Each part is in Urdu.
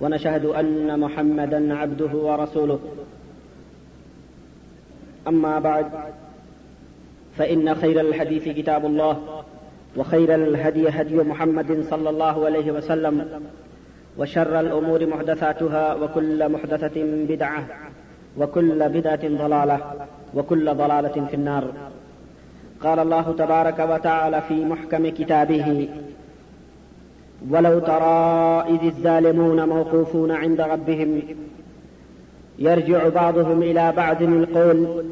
ونشهد أن محمدا عبده ورسوله. أما بعد، فإن خير الحديث كتاب الله، وخير الهدي هدي محمد صلى الله عليه وسلم، وشر الأمور محدثاتها، وكل محدثة بدعة، وكل بدعة ضلالة، وكل ضلالة في النار. قال الله تبارك وتعالى في محكم كتابه ولو ترى إذ الظالمون موقوفون عند ربهم، يرجع بعضهم إلى بعض القول،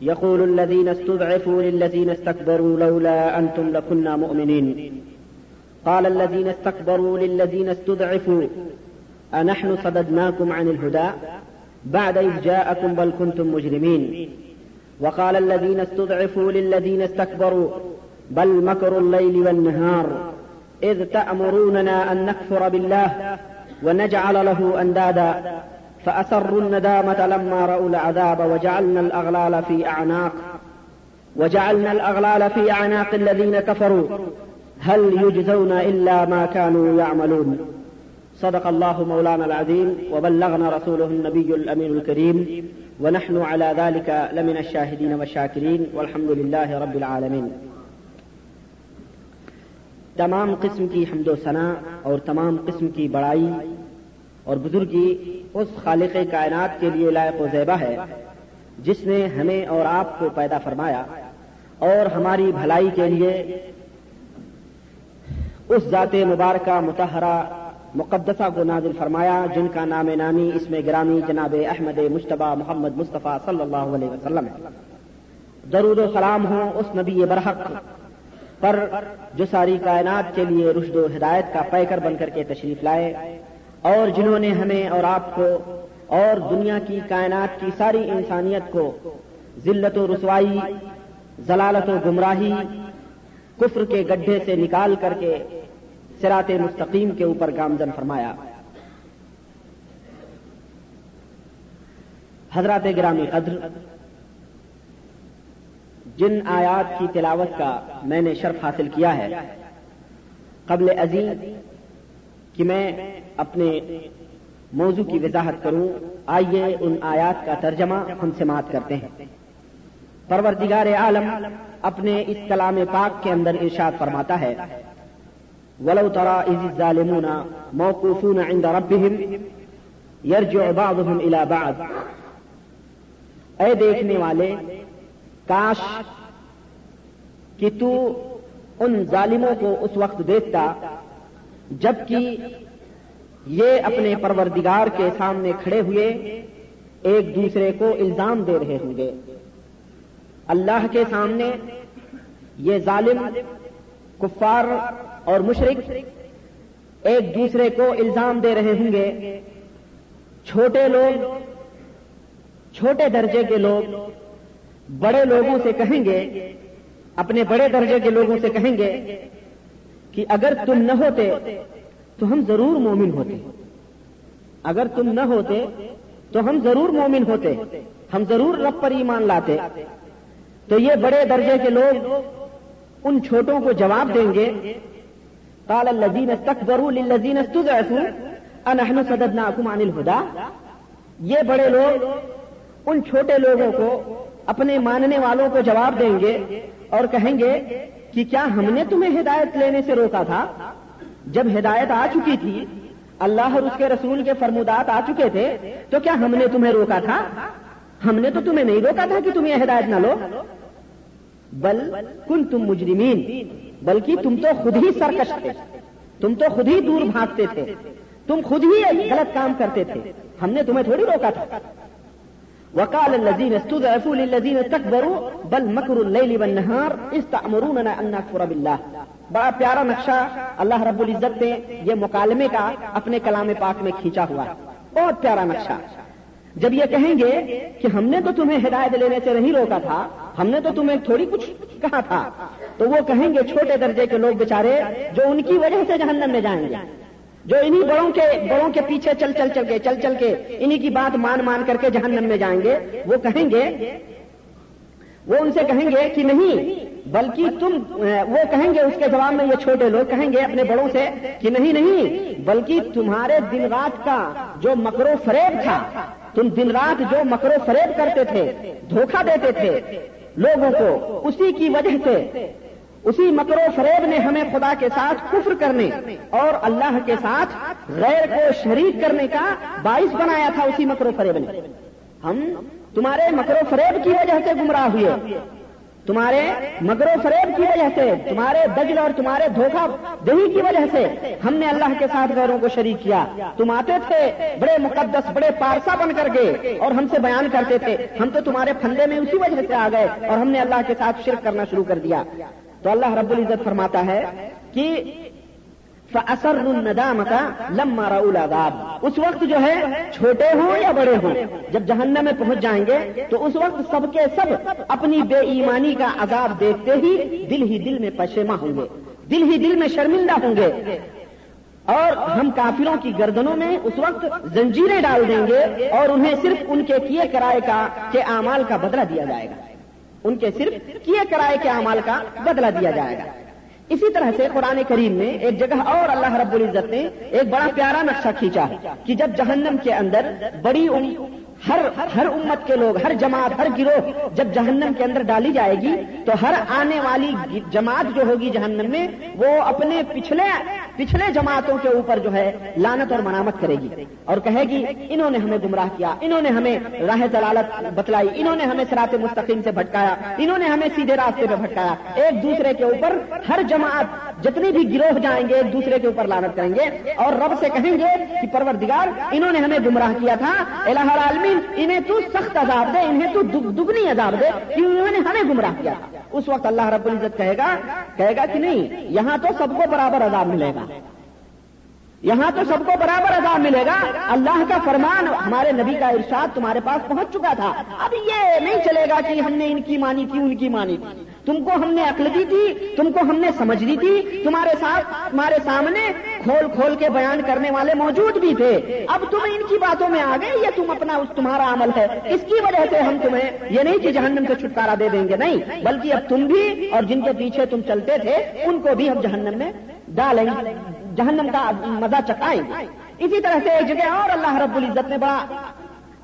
يقول الذين استضعفوا للذين استكبروا لولا أنتم لكنا مؤمنين. قال الذين استكبروا للذين استضعفوا، أنحن صددناكم عن الهدى بعد إذ جاءكم بل كنتم مجرمين. وقال الذين استضعفوا للذين استكبروا، بل مكروا الليل والنهار. إذ تأمروننا أن نكفر بالله ونجعل له أندادا فأسروا الندامة لما رأوا العذاب وجعلنا الأغلال في أعناق وجعلنا الأغلال في أعناق الذين كفروا هل يجزون إلا ما كانوا يعملون صدق الله مولانا العظيم وبلغنا رسوله النبي الأمين الكريم ونحن على ذلك لمن الشاهدين والشاكرين والحمد لله رب العالمين تمام قسم کی حمد و ثناء اور تمام قسم کی بڑائی اور بزرگی اس خالق کائنات کے لیے لائق و زیبہ ہے، جس نے ہمیں اور آپ کو پیدا فرمایا اور ہماری بھلائی کے لیے اس ذات مبارکہ متحرہ مقدسہ کو نازل فرمایا، جن کا نام نامی اس میں گرامی جناب احمد مشتبہ محمد مصطفیٰ صلی اللہ علیہ وسلم ہے۔ درود و سلام ہوں اس نبی برحق پر جو ساری کائنات کے لیے رشد و ہدایت کا پیکر بن کر کے تشریف لائے اور جنہوں نے ہمیں اور آپ کو اور دنیا کی کائنات کی ساری انسانیت کو ذلت و رسوائی، ضلالت و گمراہی، کفر کے گڈھے سے نکال کر کے سرات مستقیم کے اوپر گامزن فرمایا۔ حضرات گرامی قدر جن آیات کی تلاوت کا میں نے شرف حاصل کیا ہے۔ قبل عظیم کہ میں اپنے موضوع کی وضاحت کروں، آئیے ان آیات کا ترجمہ ہم سماعت کرتے ہیں۔ پروردگار عالم اپنے اس کلام پاک کے اندر ارشاد فرماتا ہے، ولو ترى إذ الظالمون موقوفون عند ربهم يرجع بعضهم إلى بعض۔ اے دیکھنے والے کاش کہ تو ان ظالموں کو اس وقت دیکھتا جبکہ یہ اپنے پروردگار کے سامنے کھڑے ہوئے ایک دوسرے کو الزام دے رہے ہوں گے۔ اللہ کے سامنے یہ ظالم، کفار اور مشرق ایک دوسرے کو الزام دے رہے ہوں گے۔ چھوٹے لوگ، چھوٹے درجے کے لوگ بڑے لوگوں سے کہیں گے، اپنے بڑے درجے کے لوگوں سے کہیں گے کہ اگر تم نہ ہوتے تو ہم ضرور مومن ہوتے۔ اگر تم نہ ہوتے تو ہم ضرور مومن ہوتے، ہم ضرور رب پر ایمان لاتے۔ تو یہ بڑے درجے کے لوگ ان چھوٹوں کو جواب دیں گے۔ قال الذين استكبروا للذين استضعفوا انحن صددناكم عن الهدى یہ بڑے لوگ ان چھوٹے لوگوں کو اپنے ماننے والوں کو جواب دیں گے اور کہیں گے کہ کیا ہم نے تمہیں ہدایت لینے سے روکا تھا؟ جب ہدایت آ چکی تھی، اللہ اور اس کے رسول کے فرمودات آ چکے تھے، تو کیا ہم نے تمہیں روکا تھا؟ ہم نے تو تمہیں نہیں روکا تھا کہ تم یہ ہدایت نہ لو۔ بل کن تم مجرمین، بلکہ تم تو خود ہی سرکش تھے، تم تو خود ہی دور بھاگتے تھے، تم خود ہی غلط کام کرتے تھے۔ ہم نے تمہیں تھوڑی روکا تھا۔ وقال الذين استضعفوا للذين استكبروا بل مكر الليل والنهار استأمروننا ان نكفر بالله. بڑا پیارا نقشہ اللہ رب العزت نے یہ مکالمے کا اپنے کلام پاک میں کھینچا ہوا ہے۔ بہت پیارا نقشہ۔ جب یہ کہیں گے کہ ہم نے تو تمہیں ہدایت لینے سے نہیں روکا تھا، ہم نے تو تمہیں تھوڑی کچھ کہا تھا، تو وہ کہیں گے چھوٹے درجے کے لوگ بےچارے جو ان کی وجہ سے جہنم میں جائیں گے۔ جو انہی بڑوں کے بڑوں کے پیچھے چل چل چل کے چل چل کے انہی کی بات مان مان کر کے جہنم میں جائیں گے، وہ کہیں گے وہ ان سے کہیں گے کہ نہیں، بلکہ تم، وہ کہیں گے اس کے جواب میں یہ چھوٹے لوگ کہیں گے اپنے بڑوں سے کہ نہیں نہیں، بلکہ تمہارے دن رات کا جو مکرو فریب تھا، تم دن رات جو مکرو فریب کرتے تھے، دھوکہ دیتے تھے لوگوں کو، اسی کی وجہ سے اسی مکرو فریب نے ہمیں خدا کے ساتھ کفر کرنے اور اللہ کے ساتھ غیر کو شریک کرنے کا باعث بنایا تھا اسی مکرو فریب نے۔ ہم تمہارے مکرو فریب کی وجہ سے گمراہ ہوئے۔ تمہارے مگر و فریب کی وجہ سے، تمہارے دجل اور تمہارے دھوکہ دہی کی وجہ سے ہم نے اللہ کے ساتھ غیروں کو شریک کیا۔ تم آتے تھے، بڑے مقدس، بڑے پارسا بن کر گئے اور ہم سے بیان کرتے تھے۔ ہم تو تمہارے پھندے میں اسی وجہ سے آ گئے اور ہم نے اللہ کے ساتھ شرک کرنا شروع کر دیا۔ تو اللہ رب العزت فرماتا ہے کہ اثر الندامتا لما العذاب۔ اس وقت جو ہے، چھوٹے ہوں یا بڑے ہوں؟ جب جہنم میں پہنچ جائیں گے، تو اس وقت سب کے سب اپنی بے ایمانی کا عذاب دیکھتے ہی دل ہی دل میں پشیما ہوں گے۔ دل ہی دل میں شرمندہ ہوں گے۔ اور ہم کافروں کی گردنوں میں اس وقت زنجیریں ڈال دیں گے اور انہیں صرف ان کے کیے کرائے کا، کے اعمال کا بدلہ دیا جائے گا۔ ان کے صرف کیے کرائے کے اعمال کا بدلہ دیا جائے گا۔ اسی طرح سے قرآن کریم میں ایک جگہ اور اللہ رب العزت نے ایک بڑا پیارا نقشہ کھینچا کہ جب جہنم کے اندر بڑی ہر ہر امت کے لوگ، ہر جماعت، ہر گروہ جب جہنم کے اندر ڈالی جائے گی، تو ہر آنے والی جماعت جو ہوگی جہنم میں، وہ اپنے پچھلے پچھلے جماعتوں کے اوپر جو ہے لانت اور منامت کرے گی۔ اور کہے گی، انہوں نے ہمیں گمراہ کیا، انہوں نے ہمیں راہ دلالت بتلائی، انہوں نے ہمیں سرات مستقیم سے بھٹکایا، انہوں نے ہمیں سیدھے راستے پہ بھٹکایا۔ ایک دوسرے کے اوپر ہر جماعت جتنی بھی گروہ جائیں گے، ایک دوسرے کے اوپر لانت کریں گے۔ اور رب سے کہیں گے کہ پروردگار، انہوں نے ہمیں گمراہ کیا تھا، الہ العالمین انہیں تو سخت عذاب دے، انہیں تو دگنی عذاب دے کہ انہوں نے ہمیں گمراہ کیا۔ اس وقت اللہ رب العزت کہے گا کہے گا کہ نہیں، یہاں تو سب کو برابر عذاب ملے گا۔ یہاں تو سب کو برابر عذاب ملے گا۔ اللہ کا فرمان ہمارے نبی کا ارشاد تمہارے پاس پہنچ چکا تھا۔ اب یہ نہیں چلے گا کہ ہم نے ان کی مانی تھی، ان کی مانی تھی۔ تم کو ہم نے عقل دی تھی، تم کو ہم نے سمجھ دی تھی۔ تمہارے ساتھ، تمہارے سامنے کھول کھول کے بیان کرنے والے موجود بھی تھے۔ اب تم ان کی باتوں میں آ گئے یہ تم اپنا تمہارا عمل ہے؟ اس کی وجہ سے ہم تمہیں یہ نہیں کہ جہنم سے چھٹکارا دے دیں گے، نہیں۔ بلکہ اب تم بھی اور جن کے پیچھے تم چلتے تھے، ان کو بھی ہم جہنم میں ڈالیں گے۔ جہنم کا مزہ چکائیں گے۔ اسی طرح سے ایک جگہ اور اللہ رب العزت نے بڑا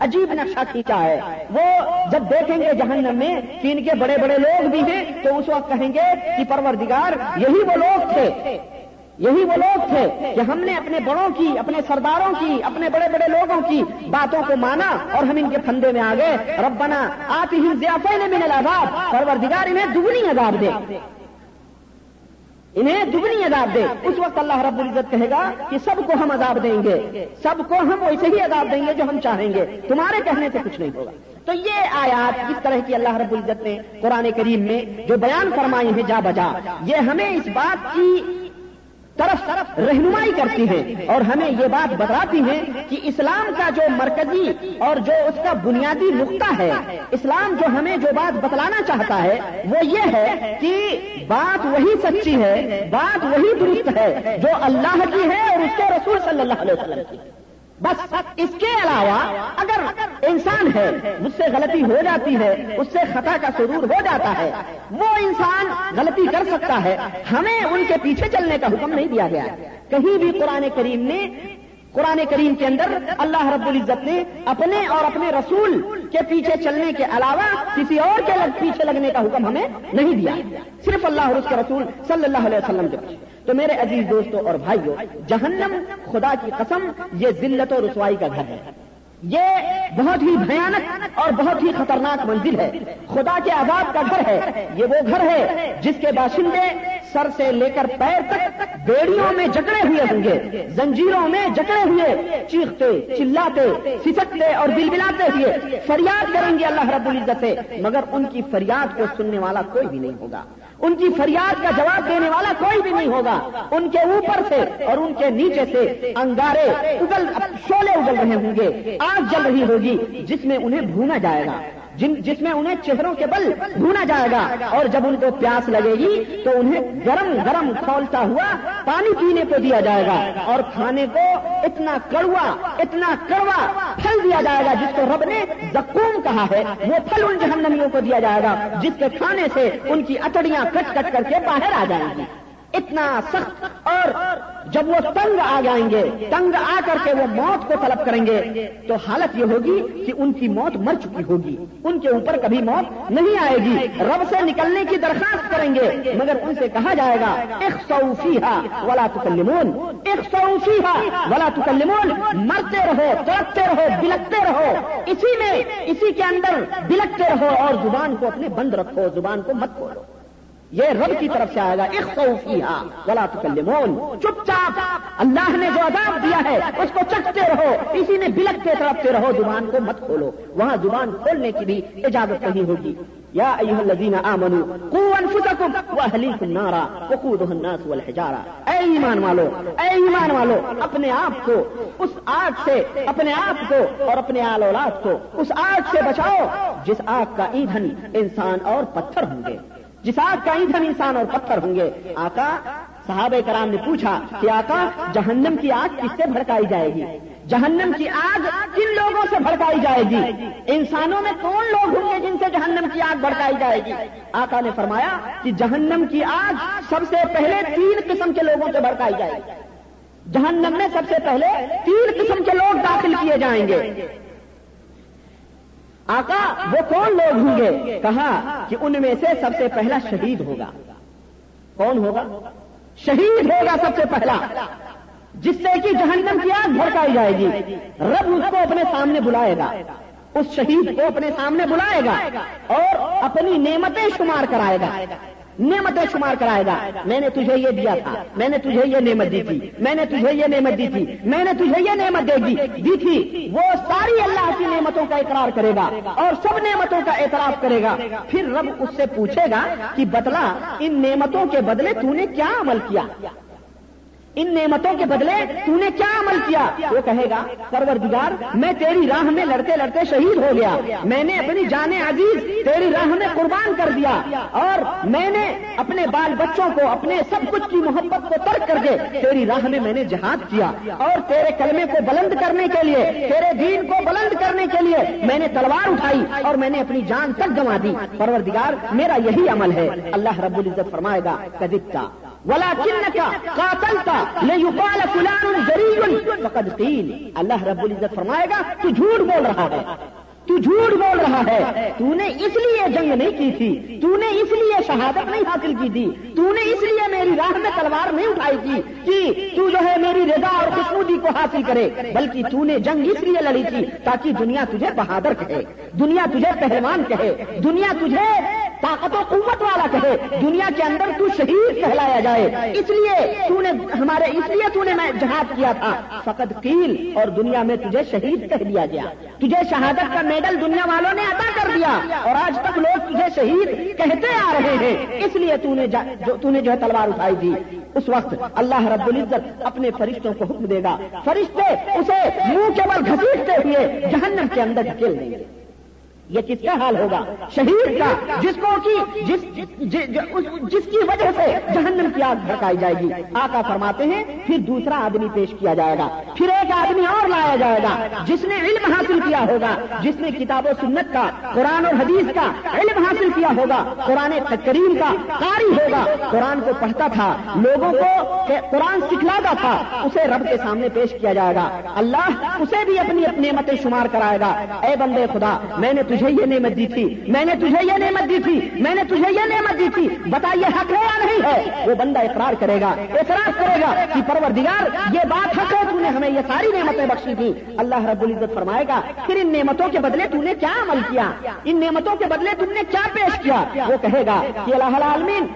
عجیب نقشہ کھینچا ہے۔ وہ جب دیکھیں گے جہنم میں کہ ان کے بڑے بڑے لوگ بھی ہیں، تو اس وقت کہیں گے کہ پروردگار، یہی وہ لوگ تھے۔ یہی وہ لوگ تھے کہ ہم نے اپنے بڑوں کی، اپنے سرداروں کی، اپنے بڑے بڑے لوگوں کی باتوں کو مانا اور ہم ان کے پھندے میں آ گئے۔ ربنا آپ ہی زیافے نے ملے لاباب پروردگار انہیں دگنی عذاب دے۔ انہیں دگنی عذاب دے۔ اس وقت اللہ رب العزت کہے گا کہ سب کو ہم عذاب دیں گے۔ سب کو ہم ویسے ہی عذاب دیں گے جو ہم چاہیں گے۔ تمہارے کہنے سے کچھ نہیں ہوگا۔ تو یہ آیات اس طرح کی اللہ رب العزت نے قرآن کریم میں جو بیان فرمائی ہیں جا بجا، یہ ہمیں اس بات کی طرف طرف رہنمائی کرتی ہیں اور ہمیں یہ بات بتاتی ہیں کہ اسلام کا جو مرکزی اور جو اس کا بنیادی نقطہ ہے، اسلام جو ہمیں جو بات بتلانا چاہتا ہے، وہ یہ ہے کہ بات وہی سچی ہے، بات وہی درست ہے جو اللہ کی ہے اور اس کے رسول صلی اللہ علیہ وسلم کی۔ بس اس کے علاوہ اگر انسان ہے، مجھ سے غلطی ہو جاتی ہے، اس سے خطا کا سرور ہو جاتا ہے، وہ انسان غلطی کر سکتا ہے۔ ہمیں ان کے پیچھے چلنے کا حکم نہیں دیا گیا۔ کہیں بھی قرآن کریم نے، قرآن کریم کے اندر اللہ رب العزت نے اپنے اور اپنے رسول کے پیچھے چلنے کے علاوہ کسی اور کے پیچھے لگنے کا حکم ہمیں نہیں دیا۔ صرف اللہ اور اس کے رسول صلی اللہ علیہ وسلم کے پیچھے۔ تو میرے عزیز دوستوں اور بھائیوں جہنم خدا کی قسم، یہ ذلت و رسوائی کا گھر ہے۔ یہ بہت ہی بھیانک اور بہت ہی خطرناک منزل ہے۔ خدا کے عذاب کا گھر ہے۔ یہ وہ گھر ہے جس کے باشندے سر سے لے کر پیر تک بیڑیوں میں جکڑے ہوئے ہوں گے، زنجیروں میں جکڑے ہوئے، چیختے، چلاتے سسکتے اور بل بلاتے ہوئے۔ فریاد کریں گے اللہ رب العزت سے، مگر ان کی فریاد کو سننے والا کوئی بھی نہیں ہوگا۔ ان کی فریاد کا جواب دینے والا کوئی بھی نہیں ہوگا۔ ان کے اوپر سے اور ان کے نیچے سے انگارے اگل شولے اگل رہے ہوں گے۔ آگ جل رہی ہوگی جس میں انہیں بھونا جائے گا۔ جن جس میں انہیں چہروں کے بل ڈھونڈا جائے گا اور جب ان کو پیاس لگے گی تو انہیں گرم گرم کھولتا ہوا پانی پینے کو دیا جائے گا اور کھانے کو اتنا کڑوا اتنا کڑوا پھل دیا جائے گا جس کو رب نے زکوم کہا ہے۔ وہ پھل ان جہنمیوں کو دیا جائے گا، جس کے کھانے سے ان کی اٹڑیاں کٹ کٹ کر کے باہر آ جائیں گی۔ اتنا سخت اور جب وہ تنگ آ جائیں گے، تنگ آ کر کے وہ موت کو طلب کریں گے، تو حالت یہ ہوگی کہ ان کی موت مر چکی ہوگی۔ ان کے اوپر کبھی موت نہیں آئے گی۔ رب سے نکلنے کی درخواست کریں گے، مگر ان سے کہا جائے گا ایک سوفیہ ولا تکلمون۔ ایک سوفیہ ولا تکلمون۔ مرتے رہو، تڑپتے رہو، بلکتے رہو۔ اسی میں، اسی کے اندر بلکتے رہو اور زبان کو اپنے بند رکھو، زبان کو مت کھولو۔ یہ رب کی طرف سے آئے گا ایک سوفیا بلا تکلمون۔ چپ چاپ۔ اللہ نے جو عذاب دیا ہے، اس کو چکتے رہو۔ اسی میں بلک کے طرف سے رہو، زبان کو مت کھولو۔ وہاں زبان کھولنے کی بھی اجازت نہیں ہوگی۔ یا ایوہ الذین آمنوا، قو انفسکم و نارا وقودها الناس والحجارہ۔ اے ایمان والو، اے ایمان والو، اپنے آپ کو، اس آگ سے، اپنے آپ کو اور اپنے آل اولاد کو، اس آگ سے بچاؤ جس آگ کا ایندھن انسان اور پتھر ہوں گے۔ جس آگ کا ایندھن انسان اور پتھر ہوں گے۔ آقا، صحابہ کرام نے پوچھا کہ آقا، جہنم کی آگ کس سے بھڑکائی جائے گی؟ جہنم کی آگ کن لوگوں سے بھڑکائی جائے گی؟ انسانوں میں کون لوگ ہوں گے جن سے جہنم کی آگ بھڑکائی جائے گی؟ آقا نے فرمایا کہ جہنم کی آگ سب سے پہلے تین قسم کے لوگوں سے بھڑکائی جائے گی۔ جہنم میں سب سے پہلے تین قسم کے لوگ داخل کیے جائیں گے۔ آقا، وہ کون لوگ ہوں گے؟ کہا کہ ان میں سے سب سے پہلا شہید ہوگا۔ کون ہوگا؟ شہید ہوگا سب سے پہلا۔ جس سے کہ جہنم کی آگ بھڑکائی جائے گی۔ رب اس کو اپنے سامنے بلائے گا۔ اس شہید کو اپنے سامنے بلائے گا اور اپنی نعمتیں شمار کرائے گا۔ نعمتیں شمار کرائے گا۔ میں نے تجھے یہ دیا تھا۔ میں نے تجھے یہ نعمت دی تھی۔ میں نے تجھے یہ نعمت دی تھی۔ میں نے تجھے یہ نعمت دے دی دی تھی۔ وہ ساری اللہ کی نعمتوں کا اقرار کرے گا اور سب نعمتوں کا اعتراف کرے گا۔ پھر رب اس سے پوچھے گا کہ بتلا، ان نعمتوں کے بدلے تو نے کیا عمل کیا؟ ان نعمتوں کے بدلے تو نے کیا عمل کیا؟ وہ کہے گا، پروردگار، میں تیری راہ میں لڑتے لڑتے شہید ہو گیا۔ میں نے اپنی جان عزیز تیری راہ میں قربان کر دیا اور میں نے اپنے بال بچوں کو، اپنے سب کچھ کی محبت کو ترک کر کے تیری راہ میں میں نے جہاد کیا۔ اور تیرے کلمے کو بلند کرنے کے لیے، تیرے دین کو بلند کرنے کے لیے میں نے تلوار اٹھائی اور میں نے اپنی جان تک گنوا دی۔ پروردگار، میرا یہی عمل ہے۔ اللہ رب العزت فرمائے گا کدک کا ولا کا قاتل کا فلان غریب فقد قیل اللہ رب العزت فرمائے گا، تو جھوٹ بول رہا ہے۔ تو جھوٹ بول رہا ہے۔ تو نے اس لیے جنگ نہیں کی تھی۔ تو نے اس لیے شہادت نہیں حاصل کی تھی۔ تو نے اس لیے میری راہ میں تلوار نہیں اٹھائی تھی کہ تو جو ہے میری رضا اور قسمتی کو حاصل کرے۔ بلکہ تو نے جنگ اس لیے لڑی تھی تاکہ دنیا تجھے بہادر کہے۔ دنیا تجھے پہلوان کہے۔ دنیا تجھے طاقت و قوت والا کہے۔ دنیا کے اندر تو شہید کہلایا جائے۔ اس لیے تو نے ہمارے اس لیے تو نے میں جہاد کیا تھا۔ فقط قیل اور دنیا میں تجھے شہید کہہ دیا گیا۔ تجھے شہادت کا میڈل دنیا والوں نے عطا کر دیا۔ اور آج تک لوگ تجھے شہید کہتے آ رہے ہیں۔ اس لیے تو نے تو نے جو ہے تلوار اٹھائی تھی۔ اس وقت اللہ رب العزت اپنے فرشتوں کو حکم دے گا۔ فرشتے اسے منہ کے بل گھسیٹتے ہوئے جہنم کے اندر ڈھکیل دیں گے۔ یہ کس کا حال ہوگا؟ شہید کا، جس کو کی، جس جس کی وجہ سے جہنم کی آگ بھڑکائی جائے گی۔ آقا فرماتے ہیں، پھر دوسرا آدمی پیش کیا جائے گا۔ پھر ایک آدمی اور لایا جائے گا، جس نے علم حاصل کیا ہوگا، جس نے کتاب و سنت کا، قرآن اور حدیث کا علم حاصل کیا ہوگا۔ قرآن کریم کا قاری ہوگا۔ قرآن کو پڑھتا تھا، لوگوں کو قرآن سکھلاتا تھا، اسے رب کے سامنے پیش کیا جائے گا۔ اللہ اسے بھی اپنی اپنی نعمتیں شمار کرائے گا۔ اے بندے خدا، میں نے تجھے یہ نعمت دی تھی۔ میں نے تجھے یہ نعمت دی تھی۔ میں نے تجھے یہ نعمت دی تھی۔ بتائیے، حق ہے یا نہیں ہے؟ وہ بندہ اقرار کرے گا، اعتراض کرے گا کہ پروردگار، یہ بات حق ہے، تو نے ہمیں یہ ساری نعمتیں بخشی تھی اللہ رب العزت فرمائے گا، پھر ان نعمتوں کے بدلے تو نے کیا عمل کیا؟ ان نعمتوں کے بدلے تم نے کیا پیش کیا؟ وہ کہے گا کہ اللہ العالمین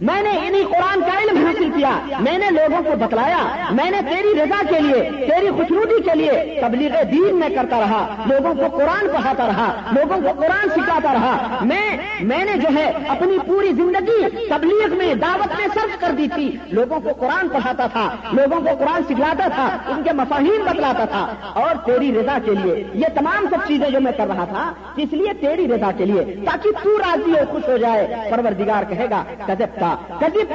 میں نے انہیں قرآن کا علم حاصل کیا، میں نے لوگوں کو بتلایا، میں نے تیری رضا کے لیے، تیری خوشنودی کے لیے تبلیغ دین میں کرتا رہا، لوگوں کو قرآن پڑھاتا رہا، لوگوں کو قرآن سکھاتا رہا۔ میں میں نے جو ہے اپنی پوری زندگی تبلیغ میں، دعوت میں صرف کر دی تھی۔ لوگوں کو قرآن پڑھاتا تھا، لوگوں کو قرآن سکھلاتا تھا، ان کے مفاہیم بتلاتا تھا۔ اور تیری رضا کے لیے، یہ تمام سب چیزیں جو میں کر رہا تھا، اس لیے تیری رضا کے لیے، تاکہ تو راضی اور خوش ہو جائے، پروردگار کہے گا کدب تھا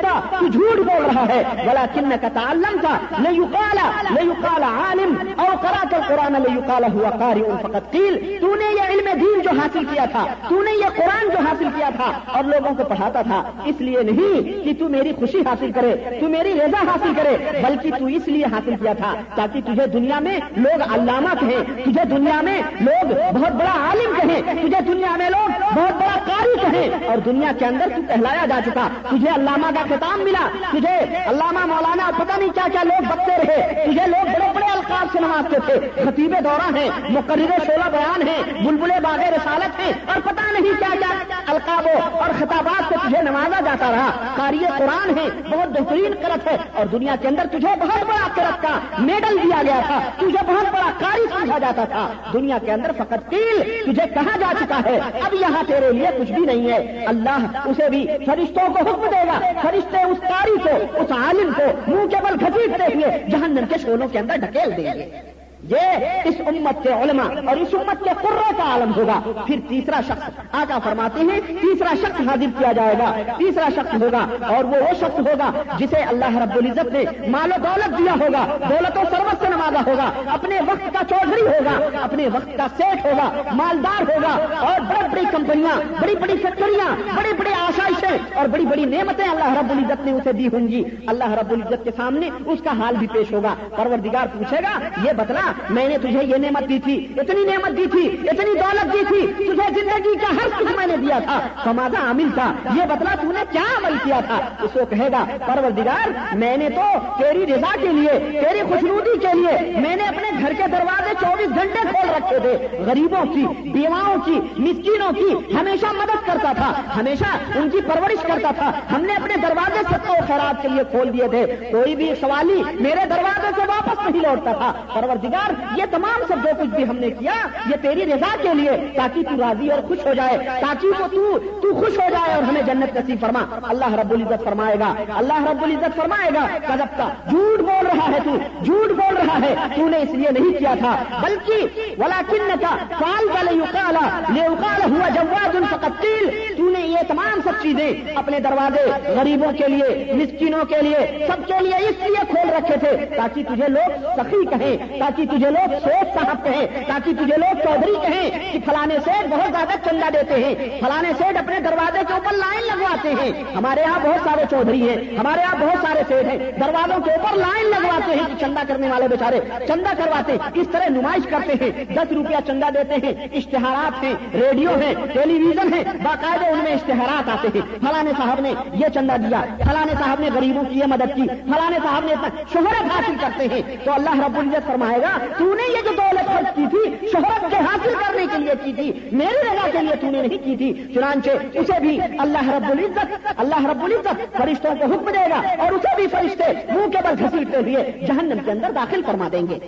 تھا تو جھوٹ بول رہا ہے۔ بلا کن کا تعلم تھا نہیں کالا نہیں کالا عالم اور کرا کر قرآن لے کالا ہوا کاری فقط تیل تو نے یہ علم دین جو حاصل کیا تھا تو نے یہ قرآن جو حاصل کیا تھا، اور لوگوں کو پڑھاتا تھا۔ اس لیے نہیں کہ تو میری خوشی حاصل کرے، تو میری رضا حاصل کرے، بلکہ تو اس لیے حاصل کیا تھا تاکہ تجھے دنیا میں لوگ علامہ کہیں، تجھے دنیا میں لوگ بہت بڑا عالم کہیں، تجھے دنیا میں لوگ بہت بڑا قاری کہیں۔ اور دنیا کے اندر تو کہلایا جا چکا تجھے علامہ کا خطاب ملا، تجھے علامہ مولانا، پتہ نہیں کیا کیا لوگ بکتے رہے۔ تجھے لوگ بڑے بڑے القاب سے نوازتے تھے۔ خطیب دورہ ہیں، مقرر شولہ بیان ہیں، بلبلے باغ رسالت ہیں، اور پتہ نہیں کیا کیا القابوں اور خطابات سے تجھے نوازا جاتا رہا۔ کاری قرآن ہے بہت بہترین کرت ہے۔ اور دنیا کے اندر تجھے بہت بڑا کرت کا میڈل دیا گیا تھا۔ تجھے بہت بڑا کاری سمجھا جاتا تھا۔ دنیا کے اندر فقط تیل تجھے کہا جا چکا ہے۔ اب یہاں تیرے لیے کچھ بھی نہیں ہے۔ اللہ اسے بھی فرشتوں کو حکم دے گا۔ فرشتے اس قاری کو، اس عالم کو منہ کے بل کھچیٹتے ہوئے جہنم کے شولوں کے اندر ڈھکیل دیں گے۔ یہ اس امت کے علماء اور اس امت کے قرے کا عالم ہوگا۔ پھر تیسرا شخص آقا فرماتے ہیں، تیسرا شخص حاضر کیا جائے گا۔ تیسرا شخص ہوگا اور وہ وہ شخص ہوگا جسے اللہ رب العزت نے مال و دولت دیا ہوگا، دولت و سروت سے نوازا ہوگا۔ اپنے وقت کا چودھری ہوگا، اپنے وقت کا سیٹ ہوگا، مالدار ہوگا اور بڑی بڑی کمپنیاں، بڑی بڑی فیکٹریاں بڑی بڑی آسائشیں اور بڑی بڑی نعمتیں اللہ رب العزت نے اسے دی ہوں گی۔ اللہ رب العزت کے سامنے اس کا حال بھی پیش ہوگا۔ پروردگار پوچھے گا، یہ بتلا میں نے تجھے یہ نعمت دی تھی، اتنی نعمت دی تھی، اتنی دولت دی تھی، تجھے زندگی کا ہر کچھ میں نے دیا تھا۔ سمادا عامل تھا، یہ بتلا تو نے کیا عمل کیا تھا؟ اس کو کہے گا، پروردگار، میں نے تو تیری رضا کے لیے، تیری خوشنودی کے لیے، میں نے اپنے گھر کے دروازے چوبیس گھنٹے کھول رکھے تھے۔ غریبوں کی، بیواؤں کی، مسکینوں کی ہمیشہ مدد کرتا تھا، ہمیشہ ان کی پرورش کرتا تھا۔ ہم نے اپنے دروازے سب کو خراب کے لیے کھول دیے تھے۔ کوئی بھی سوالی میرے دروازے سے واپس نہیں لوٹتا تھا۔ پروردگار یہ تمام سب جو کچھ بھی ہم نے کیا، یہ تیری رضا کے لیے، تاکہ تو راضی اور خوش ہو جائے، تاکہ وہ تو تو خوش ہو جائے اور ہمیں جنت نصیب فرما۔ اللہ رب العزت فرمائے گا، اللہ رب العزت فرمائے گا کدب کا جھوٹ بول رہا ہے تو، جھوٹ بول رہا ہے تو نے اس لیے نہیں کیا تھا، بلکہ ولا کن کا سال والے اکالا لے اکال ہوا جواد ان تیل تو نے یہ تمام سب چیزیں اپنے دروازے غریبوں کے لیے، مسکینوں کے لیے، سب کے لیے اس لیے کھول رکھے تھے، تاکہ تجھے لوگ سخی کہیں، تاکہ تجھے لوگ سوچ صاحب کہیں، تاکہ تجھے لوگ چودھری کہیں کہ فلانے سیٹ بہت زیادہ چندہ دیتے ہیں۔ فلانے سیٹ اپنے دروازے کے اوپر لائن لگواتے ہیں۔ ہمارے یہاں بہت سارے چودھری ہیں، ہمارے یہاں بہت سارے سیٹ ہیں۔ دروازوں کے اوپر لائن لگواتے ہیں کہ چندہ کرنے والے بیچارے، چندہ کرواتے اس طرح نمائش کرتے ہیں۔ دس روپیہ چندہ دیتے ہیں۔ اشتہارات ہیں، ریڈیو ہیں، ٹیلی ویژن ہے باقاعدہ ان میں اشتہارات آتے ہیں۔ فلانے صاحب نے یہ چندہ دیا۔ فلانے صاحب نے غریبوں کی یہ مدد کی۔ فلانے صاحب نے شہرت حاصل کرتے ہیں۔ تو اللہ رب العزت فرمائے گا تو نے یہ جو دولت خرچ کی تھی، شہرت کے حاصل کرنے کے لیے کی تھی میری رضا کے لیے تو نے نہیں کی تھی، چنانچہ اسے بھی اللہ رب العزت، اللہ رب العزت فرشتوں کو حکم دے گا اور اسے بھی فرشتے منہ کے بل گھسیٹتے ہوئے جہنم کے اندر داخل فرما دیں گے۔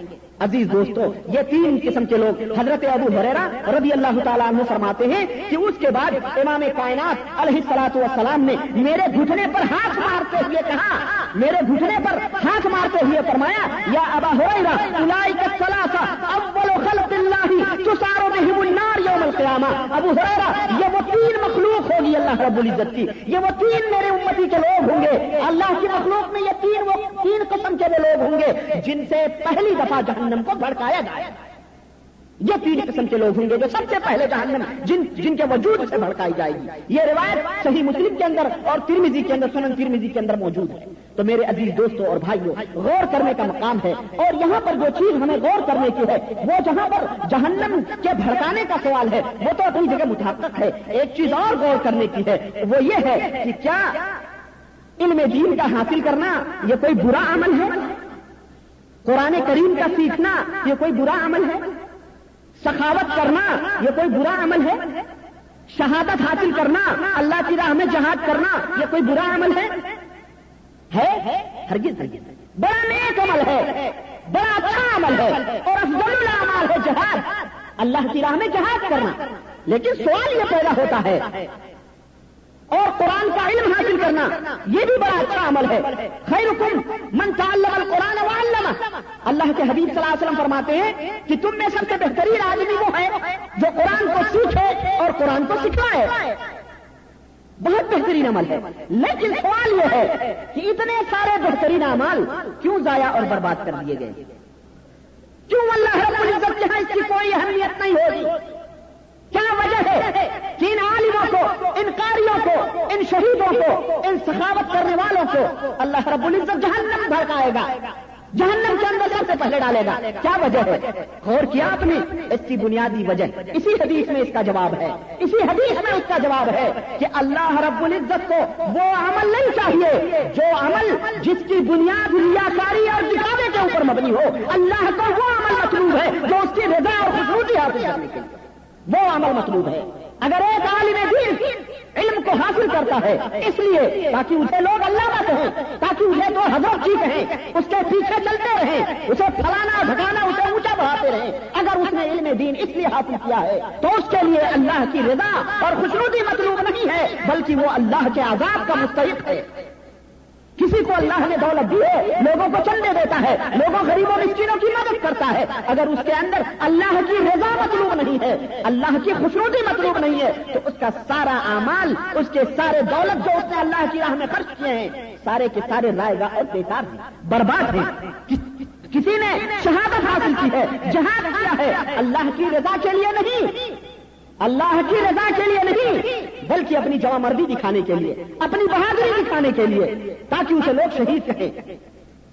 عزیز دوستو، یہ تین قسم کے لوگ حضرت ابو حریرا رضی اللہ تعالیٰ عنہ فرماتے ہیں کہ اس کے بعد امام کائنات علیہ سلاط والسلام نے میرے گھٹنے پر ہاتھ مارتے ہوئے کہا، میرے گھٹنے پر ہاتھ مارتے ہوئے فرمایا، یا ابا حریرا الائی کا سلاسا اول خلق اللہ تسارو بہم النار یوم القیامہ۔ ابو حریرا یہ وہ تین مخلوق ہوگی اللہ رب العزت کی، یہ وہ تین میرے امتی کے لوگ ہوں گے۔ اللہ کی مخلوق میں یہ تین وہ تین قسم کے وہ لوگ ہوں گے جن سے پہلی دفعہ جہنم کو بھڑکایا جائے یہ تین قسم کے لوگ ہوں گے جو سب سے پہلے جہنم، جن جن کے وجود سے بھڑکائی جائے گی۔ یہ روایت صحیح مسلم کے اندر اور ترمیزی کے اندر، سنن ترمیزی کے اندر موجود ہے۔ تو میرے عزیز دوستوں اور بھائیوں غور کرنے کا مقام ہے۔ اور یہاں پر جو چیز ہمیں غور کرنے کی ہے، وہ جہاں پر جہنم کے بھڑکانے کا سوال ہے، وہ تو اپنی جگہ متحقق ہے۔ ایک چیز اور غور کرنے کی ہے، وہ یہ ہے کہ کیا علم دین کا حاصل کرنا یہ کوئی برا عمل ہے؟ قرآن کریم کا سیکھنا یہ کوئی برا عمل ہے؟ سخاوت کرنا یہ کوئی برا عمل ہے؟ شہادت حاصل کرنا اللہ کی راہ میں جہاد کرنا یہ کوئی برا عمل ہے؟ ہے؟ ہرگز ہرگز بڑا نیک عمل ہے، بڑا اچھا عمل ہے اور افضل العمال ہے جہاد۔ اللہ کی راہ میں جہاد کرنا۔ لیکن سوال یہ پیدا ہوتا ہے قرآن کا علم حاصل کرنا، یہ بھی بڑا اچھا عمل ہے۔ خیر حکم من تعلم القرآن وعلم اللہ کے حبیب صلی اللہ علیہ وسلم فرماتے ہیں کہ تم میں سب سے بہترین آدمی وہ ہے جو قرآن کو سیکھے اور قرآن کو سکھائے۔ بہت بہترین عمل ہے۔ لیکن سوال یہ ہے کہ اتنے سارے بہترین اعمال کیوں ضائع اور برباد کر دیے گئے؟ کیوں اللہ رب العزت یہاں اس کی کوئی اہمیت نہیں ہوگی؟ کیا وجہ ہے؟ کہ ان عالموں کو، ان کاریوں کو، ان شہیدوں کو، ان سخاوت کرنے والوں کو اللہ رب العزت جہنم بھڑکائے گا۔ جہنم کے اندر سب سے پہلے ڈالے گا۔ کیا وجہ ہے؟ اور کیا آپ نے؟ اس کی بنیادی وجہ۔ اسی حدیث میں اس کا جواب ہے۔ اسی حدیث میں اس کا جواب ہے کہ اللہ رب العزت کو وہ عمل نہیں چاہیے جو عمل جس کی بنیاد ریاکاری اور دکھاوے کے اوپر مبنی ہو۔ اللہ کو وہ عمل مطلوب ہے جو اس کی رضا اور خوشبو حاصل کرنے کے لیے وہ عمل مطلوب ہے۔ اگر ایک عالم دین علم کو حاصل کرتا ہے، اس لیے تاکہ اسے لوگ اللہ کا کہیں، تاکہ اسے دو ہزار کی کہیں، اس کے پیچھے چلتے رہیں، اسے پھلانا بھگانا اسے اونچا بڑھاتے رہیں۔ اگر اس نے علم دین اس لیے حاصل کیا ہے، تو اس کے لیے اللہ کی رضا اور خوشنودی مطلوب نہیں ہے، بلکہ وہ اللہ کے عذاب کا مستحق ہے۔ کسی کو اللہ نے دولت دی ہے، لوگوں کو چلنے دیتا ہے، لوگوں غریبوں مسکینوں کی مدد کرتا ہے۔ اگر اس کے اندر اللہ کی رضا مطلوب نہیں ہے، اللہ کی خوشنودی مطلوب نہیں ہے، تو اس کا سارا اعمال، اس کے سارے دولت جو اس نے اللہ کی راہ میں خرچ کیے ہیں، سارے کے سارے رائے گا اور بیکار ہیں، برباد ہیں۔ کسی نے شہادت حاصل کی ہے جہاں کیا ہے، اللہ کی رضا کے لیے نہیں۔ اللہ کی رضا کے لیے نہیں، بلکہ اپنی جمع مردی دکھانے کے لیے، اپنی بہادری دکھانے کے لیے، تاکہ اسے لوگ شہید کہیں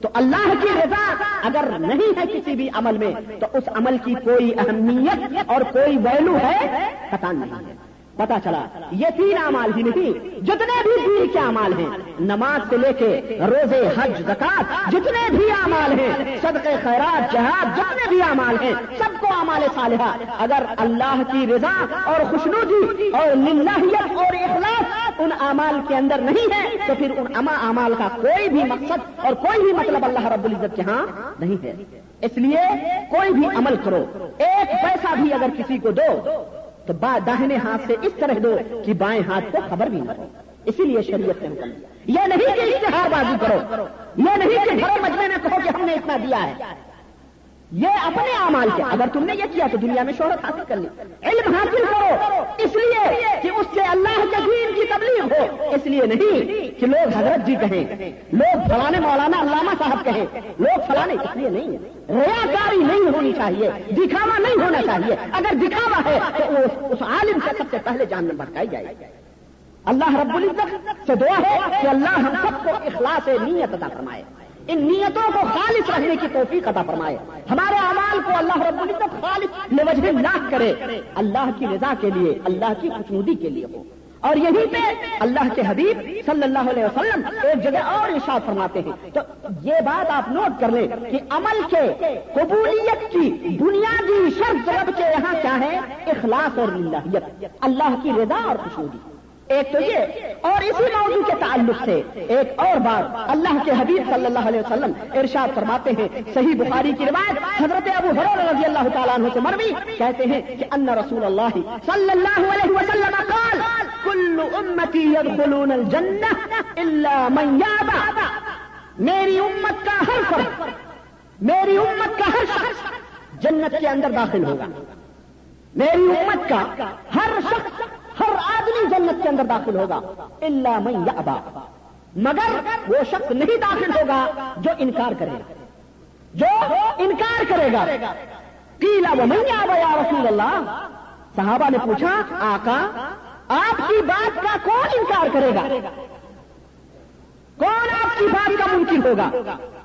تو اللہ کی رضا اگر نہیں ہے کسی بھی عمل میں، تو اس عمل کی کوئی اہمیت اور کوئی ویلو ہے؟ پتا نہیں۔ ہے پتا چلا، یہ تین امال ہی نہیں، جتنے بھی دین کے امال ہیں، نماز سے لے کے روزے، حج، زکات، جتنے بھی امال ہیں، صدقے، خیرات، جہاد، جتنے بھی امال ہیں، سب کو امال صالحہ۔ اگر اللہ کی رضا اور خوشنودی اور للہیت اور اخلاص ان امال کے اندر نہیں ہے، تو پھر ان اما امال کا کوئی بھی مقصد اور کوئی بھی مطلب اللہ رب العزت کے ہاں نہیں ہے۔ اس لیے کوئی بھی عمل کرو، ایک پیسہ بھی اگر کسی کو دو تو با داہنے ہاتھ سے اس طرح دو کہ بائیں ہاتھ کو خبر بھی نہ ہو۔ اسی لیے شریعت نے حکم یہ نہیں کہ اشتہار بازی کرو۔ یہ نہیں کہ گھر مجمے میں کہو کہ ہم نے اتنا دیا ہے۔ یہ اپنے اعمال کے اگر تم نے یہ کیا تو دنیا میں شہرت حاصل کر لی۔ علم حاصل کرو۔ اس لیے کہ اس سے اللہ کے دین کی تبلیغ ہو۔ اس لیے نہیں کہ لوگ حضرت جی کہیں۔ لوگ فلانے مولانا علامہ صاحب کہیں۔ لوگ فلانے اس لیے نہیں۔ ریا کاری نہیں ہونی چاہیے۔ دکھاوا نہیں ہونا چاہیے۔ اگر دکھاوا ہے تو اس عالم سے سب سے پہلے جان میں بھٹکائی جائے اللہ رب العزت سے دعا ہے کہ اللہ ہم سب کو اخلاص نیت ادا فرمائے۔ ان نیتوں کو خالص رکھنے کی توفیق عطا فرمائے۔ ہمارے اعمال کو اللہ رب العزت خالص لوجہ لاکھ کرے۔ اللہ کی رضا کے لیے، اللہ کی خوشنودی کے لیے ہو۔ اور یہیں پہ اللہ کے حبیب صلی اللہ علیہ وسلم ایک جگہ اور ارشاد فرماتے ہیں۔ تو یہ بات آپ نوٹ کر لیں کہ عمل کے، قبولیت کی، بنیادی شرط رب کے یہاں کیا ہے؟ اخلاص اور اللہ کی رضا اور خوشنودی۔ ایک تو یہ، اور اسی موضوع کے تعلق سے ایک اور بات اللہ کے حبیب صلی اللہ علیہ وسلم ارشاد فرماتے ہیں۔ صحیح بخاری کی روایت حضرت ابو حرور رضی اللہ تعالیٰ عنہ سے مروی۔ کہتے ہیں کہ ان رسول اللہ صلی اللہ علیہ وسلم قال، کل امتی يدخلون الجنہ الا من یابا. میری امت کا ہر فرد، میری امت کا ہر شخص جنت کے اندر داخل ہوگا۔ میری امت کا ہر شخص ہر آدمی جنت کے اندر داخل ہوگا اللہ میں ابا مگر وہ شخص نہیں داخل ہوگا جو انکار کرے گا۔ جو انکار کرے گا۔ کیلا وہ میں آبا یا رسول اللہ؟ صحابہ نے پوچھا، آقا، آپ کی بات کا کون انکار کرے گا؟ کون آپ کی بات کا ممکن ہوگا؟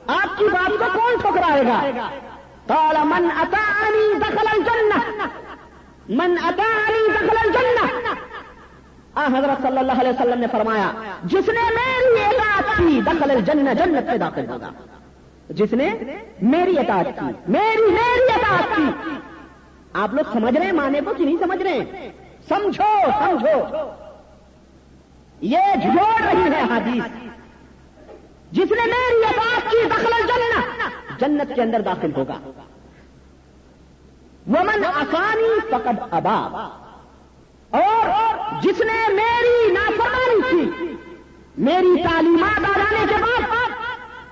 آپ کی بات کو کون ٹھکرائے گا؟ کالا من اطانی دخل الجنہ۔ من اطانی دخل الجنہ۔ آ، حضرت صلی اللہ علیہ وسلم نے فرمایا، جس نے میری اطاعت کی، دخل الجنہ جنت میں داخل ہوگا۔ جس نے میری اطاعت کی، میری میری اطاعت کی۔ آپ لوگ سمجھ رہے ہیں؟ مانے کو کہ نہیں سمجھ رہے ہیں؟ سمجھو سمجھو۔ یہ جھوڑ رہی ہے حدیث۔ جس نے میری عباس کی، دخل جنت جنت کے اندر داخل ہوگا۔ ومن آسانی فقد ابا۔ اور جس نے میری نافرمانی کی، میری تعلیمات آ جانے کے بعد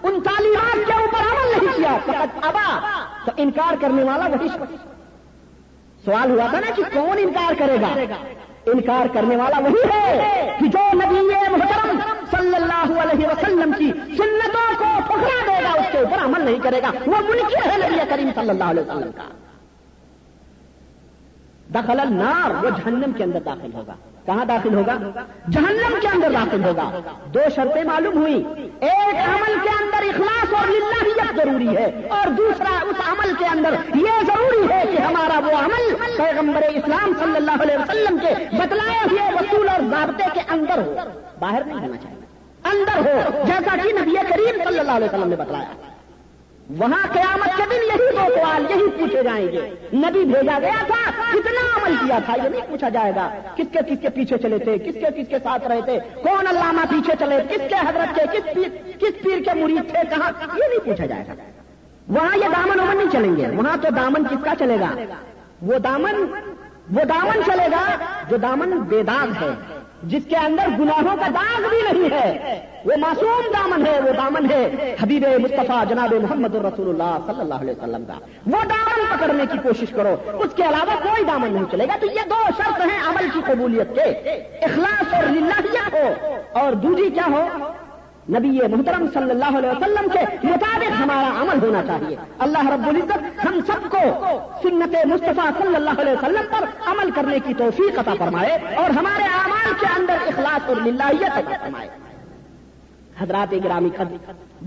ان تعلیمات کے اوپر عمل نہیں کیا، فقط ابا۔ تو انکار کرنے والا وہی سوال ہوا تھا نا کہ کون انکار کرے گا؟ انکار کرنے والا وہی ہے کہ جو نبی محترم صلی اللہ علیہ وسلم کی سنتوں کو ٹھکرا دے گا، اس کے اوپر عمل نہیں کرے گا۔ وہ منکر ہے نبی کریم صلی اللہ علیہ وسلم کا۔ دخل النار، وہ جہنم کے اندر داخل ہوگا۔ کہاں داخل ہوگا؟ جہنم کے اندر داخل ہوگا۔ دو شرطیں معلوم ہوئی ایک عمل کے اندر اخلاص اور للہیت ضروری ہے، اور دوسرا اس عمل کے اندر یہ ضروری ہے کہ ہمارا وہ عمل پیغمبر اسلام صلی اللہ علیہ وسلم کے بتلائے ہوئے وصول اور ضابطے کے اندر ہو۔ باہر نہیں ہونا چاہیے۔ اندر ہو، جیسا کہ نبی کریم صلی اللہ علیہ وسلم نے بتلایا۔ وہاں قیامت کے دن یہی دو سوال، یہی پوچھے جائیں گے۔ نبی بھیجا گیا تھا، کتنا عمل کیا تھا؟ یہ نہیں پوچھا جائے گا۔ کس کے کس کے پیچھے چلے تھے؟ کس کے کس کے ساتھ رہے تھے؟ کون علامہ پیچھے چلے؟ کس کے حضرت کے کس پیر کس پیر کے مرید تھے؟ کہاں؟ یہ نہیں پوچھا جائے گا۔ وہاں یہ دامن ومن نہیں چلیں گے۔ وہاں تو دامن کس کا چلے گا؟ وہ دامن وہ دامن چلے گا جو دامن بے داغ ہے۔ جس کے اندر گناہوں کا داغ بھی نہیں ہے، وہ معصوم دامن ہے، وہ دامن ہے حبیب مصطفیٰ جناب محمد الرسول اللہ صلی اللہ علیہ وسلم کا۔ وہ دامن پکڑنے کی کوشش کرو، اس کے علاوہ کوئی دامن نہیں چلے گا۔ تو یہ دو شرط ہیں عمل کی قبولیت کے، اخلاص اور للہیت ہو اور دوسری کیا ہو؟ نبی محترم صلی اللہ علیہ وسلم کے مطابق ہمارا عمل ہونا چاہیے۔ اللہ رب العزت ہم سب کو سنت مصطفیٰ صلی اللہ علیہ وسلم پر عمل کرنے کی توفیق عطا فرمائے اور ہمارے اعمال کے اندر اخلاص اور للہیت عطا فرمائے۔ حضرات گرامی خد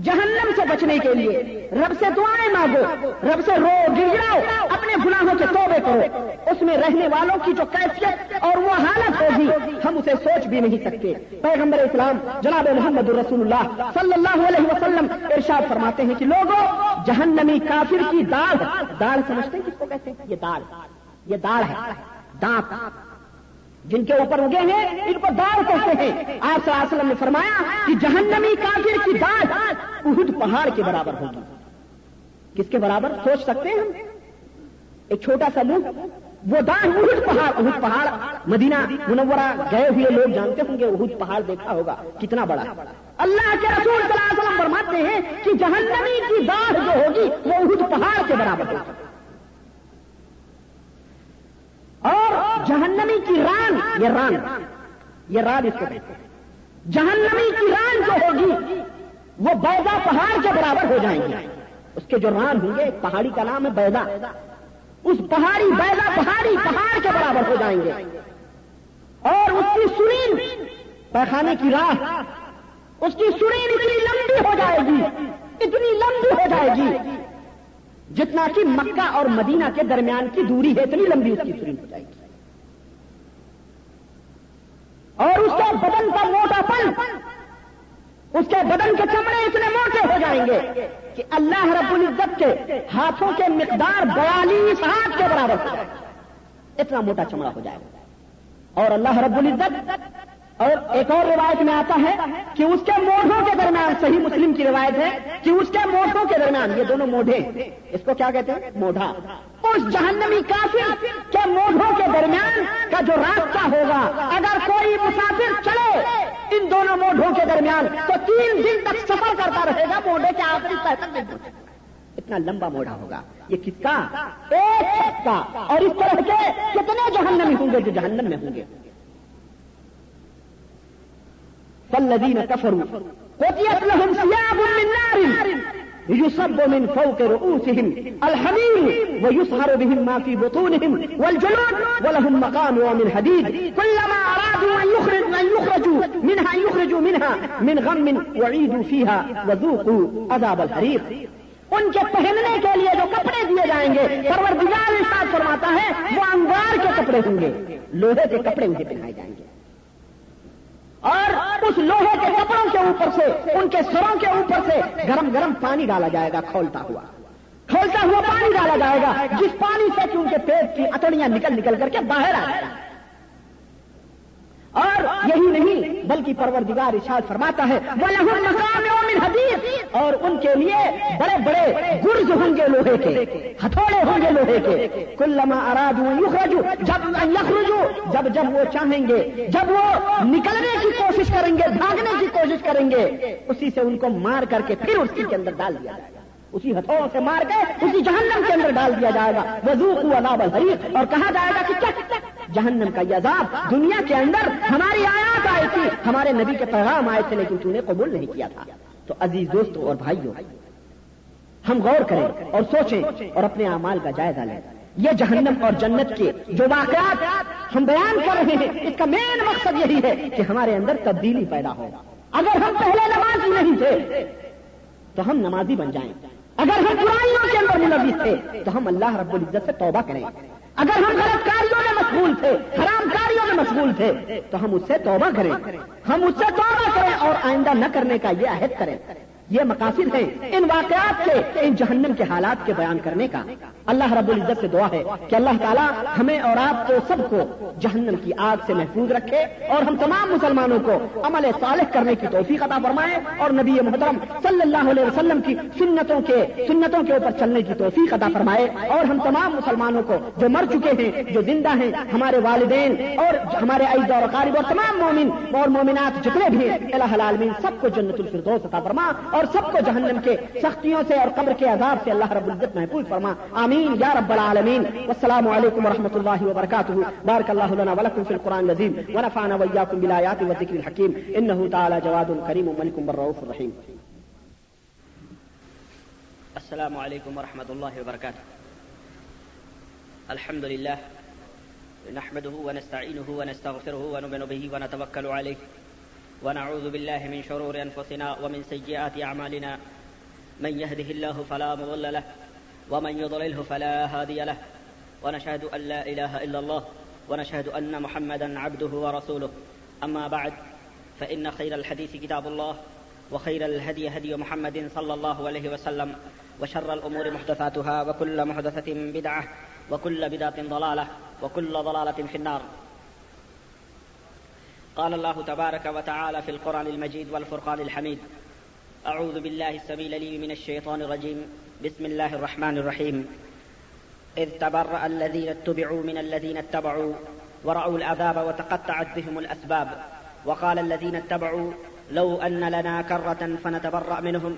جہنم سے بچنے کے لیے، رب سے دعائیں مانگو، رب سے رو گراؤ اپنے گناہوں کے توبے کرو۔ اس میں رہنے والوں کی جو کیفیت اور وہ حالت ہوگی، ہم اسے سوچ بھی نہیں سکتے۔ پیغمبر اسلام جناب محمد الرسول اللہ صلی اللہ علیہ وسلم ارشاد فرماتے ہیں کہ لوگوں جہنمی کافر کی داڑھ داڑھ سمجھتے ہیں کس کو کہتے ہیں؟ یہ داڑھ یہ داڑھ ہے، دانت۔ جن کے اوپر اگے ہیں، ان کو داڑ کہتے ہیں۔ آپ وسلم نے فرمایا کہ جہنمی کافر کی داڑھ اہد پہاڑ کے برابر ہوگی۔ کس کے برابر؟ سوچ سکتے ہیں ہم؟ ایک چھوٹا سا منہ وہ داڑھ اہد پہاڑ اہد پہاڑ، مدینہ منورہ، گئے ہوئے لوگ جانتے ہوں گے اہد پہاڑ دیکھا ہوگا کتنا بڑا۔ اللہ کے رسول صلی اللہ علیہ وسلم فرماتے ہیں کہ جہنمی کی داڑھ جو ہوگی، وہ اہد پہاڑ کے برابر ہوگی اور جہنمی کی ران، یہ ران یہ ران اس کو کہتے ہیں جہنمی کی ران جو ہوگی، وہ بیدا پہاڑ کے برابر ہو جائیں گے اس کے جو ران ہوں گے، پہاڑی کا نام ہے بیدا اس پہاڑی بیدا پہاڑی پہاڑ کے برابر ہو جائیں گے۔ اور اس کی سرین پیخانے کی راہ، اس کی سرین اتنی لمبی ہو جائے گی، اتنی لمبی ہو جائے گی، جتنا کہ مکہ اور مدینہ کے درمیان کی دوری ہے، اتنی لمبی اس کی سرین ہو جائے گی۔ اور اس کے بدن کا موٹا پن. اس کے بدن کے چمڑے اتنے موٹے ہو جائیں گے کہ اللہ رب العزت کے ہاتھوں کے مقدار بیالیس ہاتھ کے برابر ہو جائے. اتنا موٹا چمڑا ہو جائے. گا اور اللہ رب العزت اور ایک اور روایت میں آتا ہے کہ اس کے موڑوں کے درمیان صحیح مسلم کی روایت ہے کہ اس کے موڑوں کے درمیان، یہ دونوں موڑے اس کو کیا کہتے ہیں؟ موڑا اس جہنمی کافر کے موڑوں کے درمیان کا جو راستہ ہوگا، اگر کوئی مسافر چلے ان دونوں موڑوں کے درمیان، تو تین دن تک سفر کرتا رہے گا موڑے کے آخری تک اتنا لمبا موڑا ہوگا۔ یہ کس کا ایک کا اور اس طرح کے کتنے جہنمی ہوں گے جو جہنم میں ہوں گے؟ فالذين كفروا قطيت لهم ثياب من نار يصب من فوق رؤوسهم الحمير ويصهر بهم ما في بطونهم والجلود ولهم مقام ومن حديد كلما أرادوا أن يخرجوا, أن يخرجوا منها أن يخرجوا منها من غم وعيدوا فيها وذوقوا عذاب الحريق. ان کے پہننے کے لیے جو کپڑے دیے جائیں گے پروردگار ارشاد فرماتا ہے وہ انگار کے کپڑے ہوں گے لوہے کے کپڑے انہیں پہنائے جائیں گے۔ اور اس لوہے کے کپڑوں کے اوپر سے، ان کے سروں کے اوپر سے گرم گرم پانی ڈالا جائے گا، کھولتا ہوا۔ کھولتا ہوا پانی ڈالا جائے گا، جس پانی سے کہ ان کے پیٹ کی اتڑیاں نکل نکل کر کے باہر آئے گا۔ اور یہی نہیں بلکہ پروردگار ارشاد فرماتا ہے حدیث اور ان کے لیے بڑے بڑے گرز ہوں گے لوہے کے، ہتھوڑے ہوں گے لوہے کے۔ کل لما اراد جب یخرجو جب جب وہ چاہیں گے، جب وہ نکلنے کی کوشش کریں گے، بھاگنے کی کوشش کریں گے، اسی سے ان کو مار کر کے پھر اسی کے اندر ڈال دیا جائے گا۔ اسی ہتھوڑوں سے مار کے اسی جہنم کے اندر ڈال دیا جائے گا۔ وضو عذاب الحریق اور کہا جائے گا کہ جہنم کا یہ عذاب دنیا کے اندر ہماری آیات آئی تھی۔ ہمارے نبی کے پیغام آئے تھے لیکن تم نے قبول نہیں کیا تھا۔ تو عزیز دوستوں اور بھائیوں ہم غور کریں اور سوچیں اور اپنے اعمال کا جائزہ لیں۔ یہ جہنم اور جنت کے جو واقعات ہم بیان کر رہے ہیں، اس کا مین مقصد یہی ہے کہ ہمارے اندر تبدیلی پیدا ہو۔ اگر ہم پہلے نمازی نہیں تھے، تو ہم نمازی بن جائیں۔ اگر ہم برائیوں کے اندر ملوث تھے تو ہم اللہ رب العزت سے توبہ کریں۔ اگر ہم غلط کاریوں میں مشغول تھے حرام کاریوں میں مشغول تھے، تو ہم اس سے توبہ کریں۔ ہم اس سے توبہ کریں اور آئندہ نہ کرنے کا یہ عہد کریں۔ یہ مقاصد ہیں ان واقعات سے، ان جہنم کے حالات کے بیان کرنے کا۔ اللہ رب العزت سے دعا ہے کہ اللہ تعالیٰ ہمیں اور آپ کو، سب کو جہنم کی آگ سے محفوظ رکھے اور ہم تمام مسلمانوں کو عمل صالح کرنے کی توفیق عطا فرمائے اور نبی محترم صلی اللہ علیہ وسلم کی سنتوں کے سنتوں کے اوپر چلنے کی توفیق عطا فرمائے اور ہم تمام مسلمانوں کو جو مر چکے ہیں، جو زندہ ہیں، ہمارے والدین اور ہمارے عید اور قارب اور تمام مومن اور مومنات جتنے بھی ہیں اللہ العالمین، سب کو جنت الفردوس عطا فرما۔ اور سب کو جہنم کے سختیوں سے اور قبر کے عذاب سے اللہ رب العزت محفوظ فرما. آمین. یا رب العالمین. والسلام علیکم ورحمۃ اللہ وبرکاتہ. بارک اللہ لنا ولکم فی القرآن العظیم ونفعنا وإياكم بالآيات والذكر الحكيم إنه تعالى جواد كريم ملك بالرؤوف الرحيم السلام عليكم ورحمة الله وبركاته الحمد لله نحمده ونستعينه ونستغفره ونؤمن به ونتوكل عليه ونعوذ بالله من شرور أنفسنا ومن سيئات أعمالنا. من يهده الله فلا مضل له، ومن يضلله فلا هادي له. ونشهد أن لا إله إلا الله، ونشهد أن محمدا عبده ورسوله. أما بعد، فإن خير الحديث كتاب الله، وخير الهدي هدي محمد صلى الله عليه وسلم، وشر الأمور محدثاتها، وكل محدثة بدعة، وكل بدعة ضلالة، وكل ضلالة في النار. قال الله تبارك وتعالى في القرآن المجيد والفرقان الحميد. أعوذ بالله السبيل لي من الشيطان الرجيم. بسم الله الرحمن الرحيم. إذ تبرأ الذين اتبعوا من الذين اتبعوا ورأوا العذاب وتقطعت بهم الأسباب. وقال الذين اتبعوا لو أن لنا كرة فنتبرأ منهم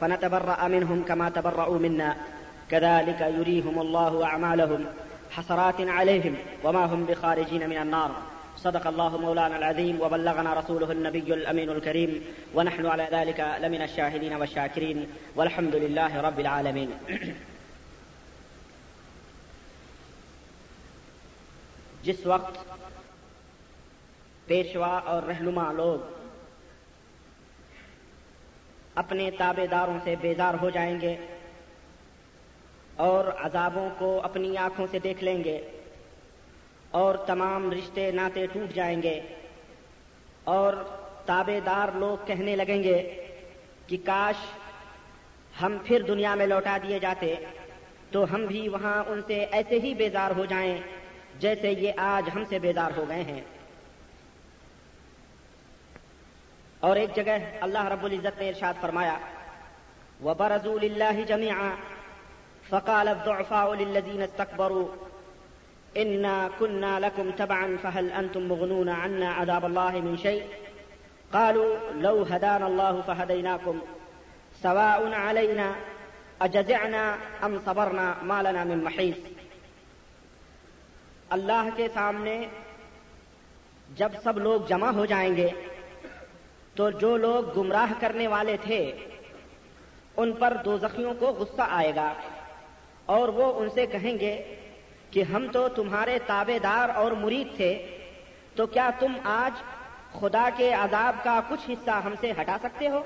فنتبرأ منهم كما تبرأوا منا. كذلك يريهم الله أعمالهم حسرات عليهم وما هم بخارجين من النار. صدق الله مولانا العظيم وبلغنا رسوله النبي الأمين الكريم ونحن على ذلك لمن الشاهدين والشاكرين والحمد لله رب العالمين. جس وقت پیشوا اور رہنما لوگ اپنے تابے داروں سے بیزار ہو جائیں گے اور عذابوں کو اپنی آنکھوں سے دیکھ لیں گے اور تمام رشتے ناطے ٹوٹ جائیں گے اور تابے دار لوگ کہنے لگیں گے کہ کاش ہم پھر دنیا میں لوٹا دیے جاتے تو ہم بھی وہاں ان سے ایسے ہی بیزار ہو جائیں جیسے یہ آج ہم سے بیزار ہو گئے ہیں۔ اور ایک جگہ اللہ رب العزت نے ارشاد فرمایا وہ برضول اللہ جميعا فقال الضعفاء للذين استكبروا إنا كنا لكم تبعا، فهل أنتم مغنون عنا عذاب الله من شيء؟ قالوا، لو هدانا الله فهديناكم. سواء علينا، أجزعنا أم صبرنا؟ ما لنا من محيص. اللہ کے سامنے جب سب لوگ جمع ہو جائیں گے، تو جو لوگ گمراہ کرنے والے تھے، ان پر دو زخیوں کو غصہ آئے گا اور وہ ان سے کہیں گے کہ ہم تو تمہارے تابے دار اور مرید تھے، تو کیا تم آج خدا کے عذاب کا کچھ حصہ ہم سے ہٹا سکتے ہو؟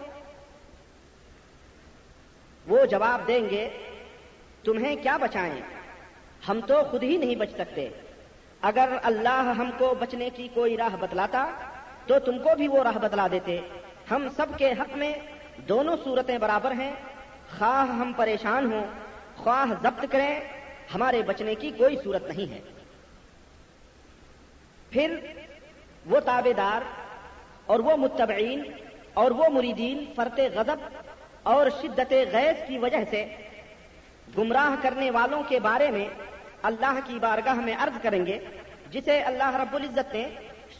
وہ جواب دیں گے، تمہیں کیا بچائیں؟ ہم تو خود ہی نہیں بچ سکتے۔ اگر اللہ ہم کو بچنے کی کوئی راہ بتلاتا، تو تم کو بھی وہ راہ بتلا دیتے۔ ہم سب کے حق میں دونوں صورتیں برابر ہیں۔ خواہ ہم پریشان ہوں، خواہ ضبط کریں ہمارے بچنے کی کوئی صورت نہیں ہے۔ پھر وہ تابے دار اور وہ متبعین اور وہ مریدین فرت غضب اور شدت غیظ کی وجہ سے گمراہ کرنے والوں کے بارے میں اللہ کی بارگاہ میں عرض کریں گے، جسے اللہ رب العزت نے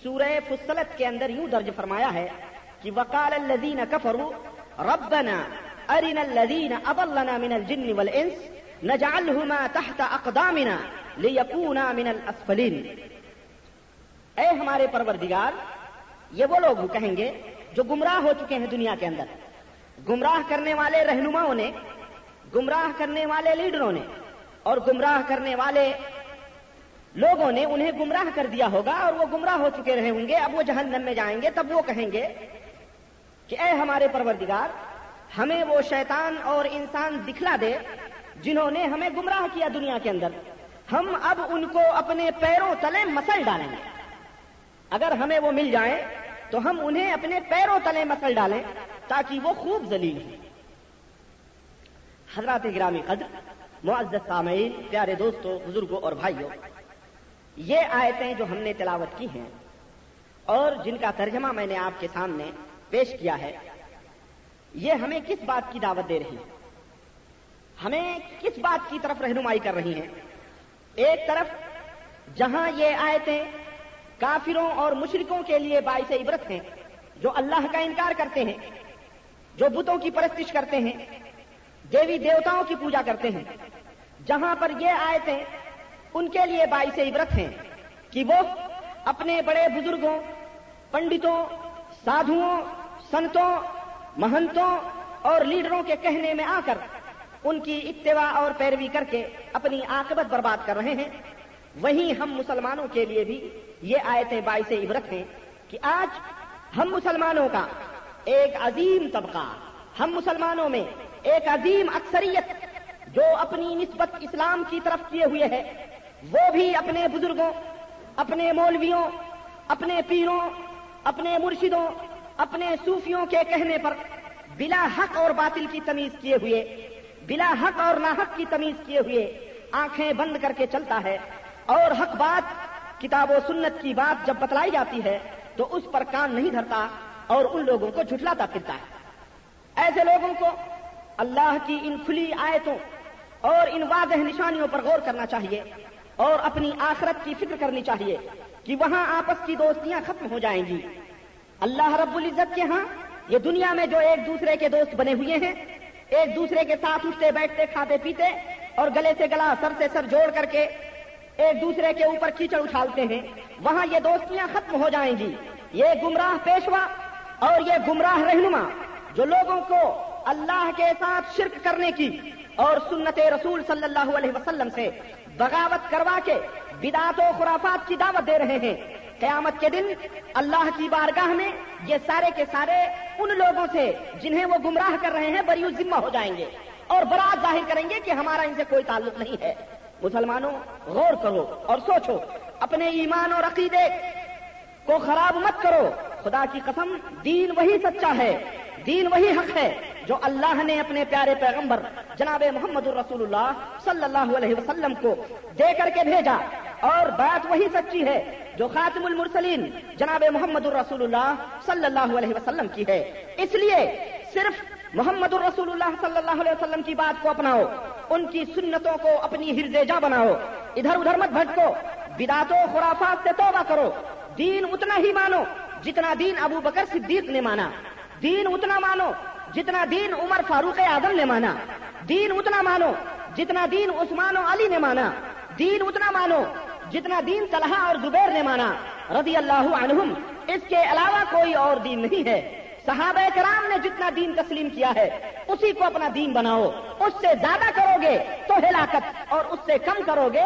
سورہ فصلت کے اندر یوں درج فرمایا ہے کہ وقال الذین کفروا ربنا ارنا الذین اضلنا من الجن والانس نجعلهما تحت اقدامنا لیکونا من الاسفلین اے ہمارے پروردگار، یہ وہ لوگ کہیں گے جو گمراہ ہو چکے ہیں دنیا کے اندر۔ گمراہ کرنے والے رہنماؤں نے، گمراہ کرنے والے لیڈروں نے اور گمراہ کرنے والے لوگوں نے انہیں گمراہ کر دیا ہوگا اور وہ گمراہ ہو چکے رہے ہوں گے۔ اب وہ جہنم میں جائیں گے، تب وہ کہیں گے کہ اے ہمارے پروردگار، ہمیں وہ شیطان اور انسان دکھلا دے جنہوں نے ہمیں گمراہ کیا دنیا کے اندر، ہم اب ان کو اپنے پیروں تلے مسل ڈالیں گے۔ اگر ہمیں وہ مل جائیں، تو ہم انہیں اپنے پیروں تلے مسل ڈالیں تاکہ وہ خوب ذلیل ہوں۔ حضرات گرامی قدر، معزز سامعین، پیارے دوستوں بزرگوں اور بھائیوں، یہ آیتیں جو ہم نے تلاوت کی ہیں اور جن کا ترجمہ میں نے آپ کے سامنے پیش کیا ہے، یہ ہمیں کس بات کی دعوت دے رہی ہیں؟ ہمیں کس بات کی طرف رہنمائی کر رہی ہیں؟ ایک طرف، جہاں یہ آیتیں کافروں اور مشرکوں کے لیے باعث عبرت ہیں، جو اللہ کا انکار کرتے ہیں، جو بتوں کی پرستش کرتے ہیں، دیوی دیوتاؤں کی پوجا کرتے ہیں، جہاں پر یہ آیتیں ان کے لیے باعث عبرت ہیں کہ وہ اپنے بڑے بزرگوں، پنڈتوں، سادھوؤں، سنتوں، مہنتوں اور لیڈروں کے کہنے میں آ کر ان کی اتباع اور پیروی کر کے اپنی آکبت برباد کر رہے ہیں۔ وہیں ہم مسلمانوں کے لیے بھی یہ آیتیں باعث عبرت ہیں کہ آج ہم مسلمانوں کا ایک عظیم طبقہ، ہم مسلمانوں میں ایک عظیم اکثریت جو اپنی نسبت اسلام کی طرف کیے ہوئے ہے، وہ بھی اپنے بزرگوں، اپنے مولویوں، اپنے پیروں، اپنے مرشدوں، اپنے صوفیوں کے کہنے پر بلا حق اور باطل کی تمیز کیے ہوئے بلا حق اور ناحق کی تمیز کیے ہوئے آنکھیں بند کر کے چلتا ہے اور حق بات کتاب و سنت کی بات جب بتلائی جاتی ہے تو اس پر کان نہیں دھرتا اور ان لوگوں کو جھٹلاتا پھرتا ہے۔ ایسے لوگوں کو اللہ کی ان کھلی آیتوں اور ان واضح نشانیوں پر غور کرنا چاہیے اور اپنی آخرت کی فکر کرنی چاہیے کہ وہاں آپس کی دوستیاں ختم ہو جائیں گی۔ اللہ رب العزت کے ہاں یہ دنیا میں جو ایک دوسرے کے دوست بنے ہوئے ہیں ایک دوسرے کے ساتھ اٹھتے بیٹھتے کھاتے پیتے اور گلے سے گلا سر سے سر جوڑ کر کے ایک دوسرے کے اوپر کیچڑ اچھالتے ہیں۔ وہاں یہ دوستیاں ختم ہو جائیں گی۔ یہ گمراہ پیشوا اور یہ گمراہ رہنما جو لوگوں کو اللہ کے ساتھ شرک کرنے کی اور سنت رسول صلی اللہ علیہ وسلم سے بغاوت کروا کے بدعت و خرافات کی دعوت دے رہے ہیں۔ قیامت کے دن اللہ کی بارگاہ میں یہ سارے کے سارے ان لوگوں سے جنہیں وہ گمراہ کر رہے ہیں بری ذمہ ہو جائیں گے اور برات ظاہر کریں گے کہ ہمارا ان سے کوئی تعلق نہیں ہے۔ مسلمانوں، غور کرو اور سوچو، اپنے ایمان اور عقیدے کو خراب مت کرو۔ خدا کی قسم، دین وہی سچا ہے، دین وہی حق ہے جو اللہ نے اپنے پیارے پیغمبر جناب محمد الرسول اللہ صلی اللہ علیہ وسلم کو دے کر کے بھیجا۔ اور بات وہی سچی ہے جو خاتم المرسلین جناب محمد الرسول اللہ صلی اللہ علیہ وسلم کی ہے۔ اس لیے صرف محمد الرسول اللہ صلی اللہ علیہ وسلم کی بات کو اپناؤ، ان کی سنتوں کو اپنی ہرد جا بناؤ۔ ادھر ادھر مت بھٹکو بداتوں خرافات سے توبہ کرو۔ دین اتنا ہی مانو جتنا دین ابو بکر صدیق نے مانا۔ دین اتنا مانو جتنا دین عمر فاروق اعظم نے مانا۔ دین اتنا مانو جتنا دین عثمان و علی نے مانا۔ دین اتنا مانو جتنا دین طلحہ اور زبیر نے مانا، رضی اللہ عنہم، اس کے علاوہ کوئی اور دین نہیں ہے۔ صحابہ کرام نے جتنا دین تسلیم کیا ہے، اسی کو اپنا دین بناؤ۔ اس سے زیادہ کرو گے تو ہلاکت، اور اس سے کم کرو گے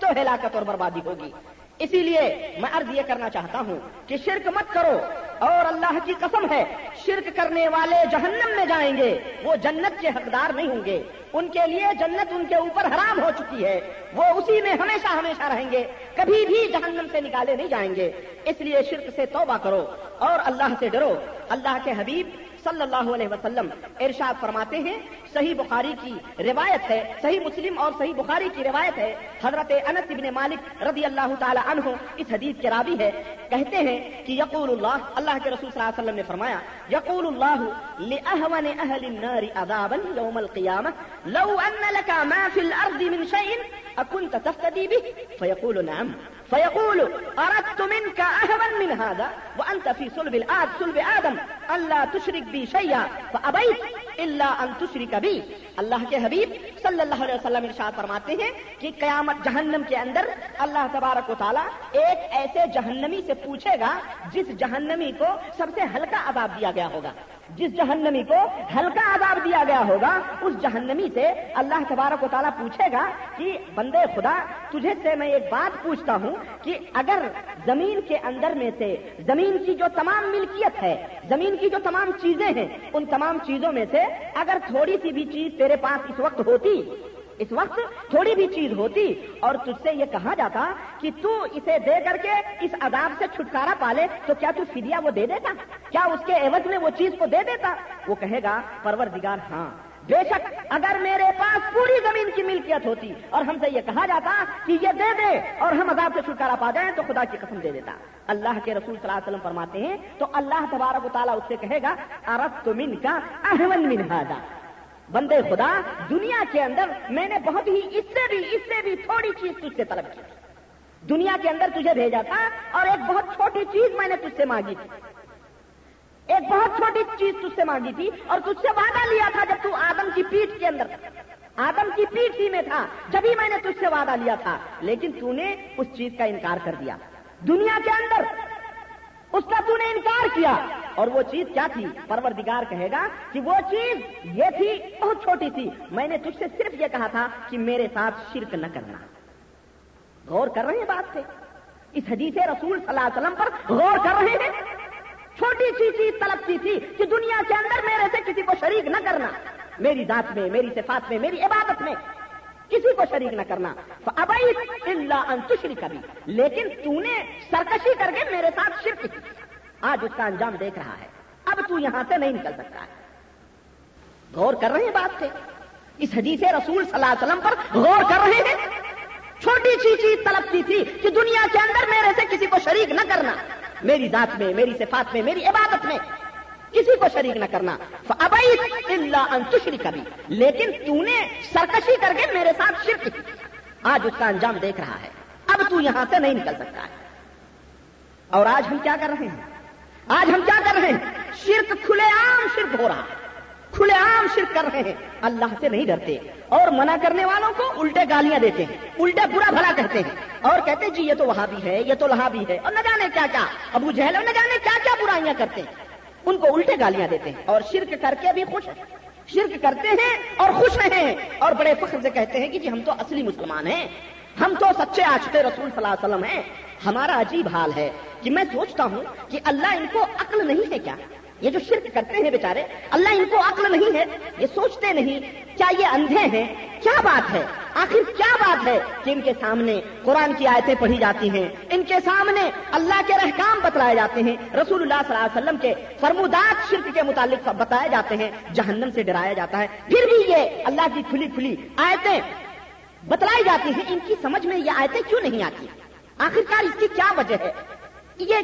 تو ہلاکت اور بربادی ہوگی۔ اسی لیے میں عرض یہ کرنا چاہتا ہوں کہ شرک مت کرو اور اللہ کی قسم ہے، شرک کرنے والے جہنم میں جائیں گے، وہ جنت کے حقدار نہیں ہوں گے۔ ان کے لیے جنت ان کے اوپر حرام ہو چکی ہے، وہ اسی میں ہمیشہ ہمیشہ رہیں گے، کبھی بھی جہنم سے نکالے نہیں جائیں گے۔ اس لیے شرک سے توبہ کرو اور اللہ سے ڈرو۔ اللہ کے حبیب صلی اللہ علیہ وسلم۔ ارشاد فرماتے ہیں، صحیح بخاری کی روایت ہے، صحیح مسلم اور صحیح بخاری کی روایت ہے۔ حضرت انس ابن مالک رضی اللہ تعالی عنہ اس حدیث کے راوی ہے کہتے ہیں کہ یقول اللہ اللہ کے رسول صلی اللہ علیہ وسلم نے فرمایا، یقول اللہ لأهون اهل النار عذابا يوم القيامه لو ان لك ما في الارض من شيء اكنت تفتدي به، فيقول نعم۔ فيقول اردت منك اهون من هذا؟ وانت في صلب الاد صلب ادم الا تشرك بي شيئا؟ فابيت الا ان تشرك بي. اللہ کے حبیب صلی اللہ علیہ وسلم ارشاد فرماتے ہیں کہ قیامت جہنم کے اندر اللہ تبارک و تعالیٰ ایک ایسے جہنمی سے پوچھے گا جس جہنمی کو سب سے ہلکا عذاب دیا گیا ہوگا۔ جس جہنمی کو ہلکا عذاب دیا گیا ہوگا، اس جہنمی سے اللہ تبارک و تعالیٰ پوچھے گا کہ، بندے خدا، تجھے سے میں ایک بات پوچھتا ہوں کہ اگر زمین کے اندر میں سے، زمین کی جو تمام ملکیت ہے، زمین کی جو تمام چیزیں ہیں، ان تمام چیزوں میں سے اگر تھوڑی سی بھی چیز تیرے پاس اس وقت ہوتی اس وقت تھوڑی بھی چیز ہوتی اور تجھ سے یہ کہا جاتا کہ تو اسے دے کر کے اس عذاب سے چھٹکارا پالے تو کیا تو فدیا وہ دے دیتا؟ کیا اس کے عوض میں وہ چیز کو دے دیتا؟ وہ کہے گا، پروردگار ہاں۔ بے شک اگر میرے پاس پوری زمین کی ملکیت ہوتی اور ہم سے یہ کہا جاتا کہ یہ دے دے اور ہم عذاب سے چھٹکارا پا جائیں تو خدا کی قسم دے دیتا۔ اللہ کے رسول صلی اللہ علیہ وسلم فرماتے ہیں تو اللہ تبارک و تعالیٰ اس سے کہے گا ارب تو من کا احمد من ہادا بندے خدا، دنیا کے اندر میں نے بہت ہی، اس سے بھی، اس سے بھی تھوڑی چیز تجھ سے طلب کی۔ دنیا کے اندر تجھے بھیجا تھا اور ایک بہت چھوٹی چیز میں نے تجھ سے مانگی تھی۔ ایک بہت چھوٹی چیز تجھ سے مانگی تھی اور تجھ سے وعدہ لیا تھا جب تو آدم کی پیٹ کے اندر آدم کی پیٹ ہی میں تھا، جبھی میں نے تجھ سے وعدہ لیا تھا، لیکن تو نے اس چیز کا انکار کر دیا۔ دنیا کے اندر، اس کا تو نے انکار کیا۔ اور وہ چیز کیا تھی؟ پروردگار کہے گا کہ وہ چیز یہ تھی، بہت چھوٹی تھی۔ میں نے تجھ سے صرف یہ کہا تھا کہ میرے ساتھ شرک نہ کرنا۔ غور کر رہے ہیں بات سے۔ اس حدیث رسول صلی اللہ علیہ وسلم پر غور کر رہے ہیں۔ چھوٹی سی چیز طلب کی تھی کہ دنیا کے اندر میرے سے کسی کو شریک نہ کرنا۔ میری ذات میں، میری صفات میں، میری عبادت میں کسی کو شریک نہ کرنا۔ ابئی اللہ انتشری کبھی لیکن تو نے سرکشی کر کے میرے ساتھ شرک کی۔ آج اس کا انجام دیکھ رہا ہے۔ اب تو یہاں سے نہیں نکل سکتا۔ ہے غور کر رہے ہیں بات سے۔ اس حدیث رسول صلی اللہ علیہ وسلم پر غور کر رہے ہیں۔ چھوٹی سی چیز طلب کی تھی کہ دنیا کے اندر میرے سے کسی کو شریک نہ کرنا۔ میری ذات میں، میری صفات میں، میری عبادت میں کسی کو شریک نہ کرنا۔ ابئی اللہ انتشری کبھی لیکن تو نے سرکشی کر کے میرے ساتھ شرک کی۔ آج اس کا انجام دیکھ رہا ہے۔ اب تو یہاں سے نہیں نکل سکتا۔ ہے اور آج ہم کیا کر رہے ہیں؟ آج ہم کیا کر رہے ہیں؟ شرک کھلے عام شرک ہو رہا کھلے عام شرک کر رہے ہیں۔ اللہ سے نہیں ڈرتے۔ اور منع کرنے والوں کو الٹے گالیاں دیتے ہیں۔ الٹے برا بھلا کہتے ہیں۔ اور کہتے ہیں جی یہ تو وہاں بھی ہے، یہ تو لہا بھی ہے۔ اور نہ جانے کیا کیا۔ ابو جہل نہ جانے کیا کیا برائیاں کرتے ہیں۔ ان کو الٹے گالیاں دیتے ہیں۔ اور شرک کر کے بھی خوش شرک کرتے ہیں اور خوش ہیں۔ اور بڑے فخر سے کہتے ہیں کہ جی ہم تو اصلی مسلمان ہیں۔ ہم تو سچے آشتے رسول صلی اللہ علیہ وسلم ہیں۔ ہمارا عجیب حال ہے۔ کہ میں سوچتا ہوں کہ اللہ ان کو عقل نہیں ہے کیا؟ یہ جو شرک کرتے ہیں بیچارے، اللہ ان کو عقل نہیں ہے؟ یہ سوچتے نہیں، کیا یہ اندھے ہیں؟ کیا بات ہے؟ آخر کیا بات ہے کہ ان کے سامنے قرآن کی آیتیں پڑھی جاتی ہیں؟ ان کے سامنے اللہ کے رحکام بتلائے جاتے ہیں رسول اللہ صلی اللہ علیہ وسلم کے فرمودات شرک کے متعلق بتائے جاتے ہیں، جہنم سے ڈرایا جاتا ہے۔ پھر بھی یہ اللہ کی کھلی کھلی آیتیں بتلائی جاتی ہیں، ان کی سمجھ میں یہ آیتیں کیوں نہیں آتی؟ آخرکار اس کی کیا وجہ ہے؟ یہ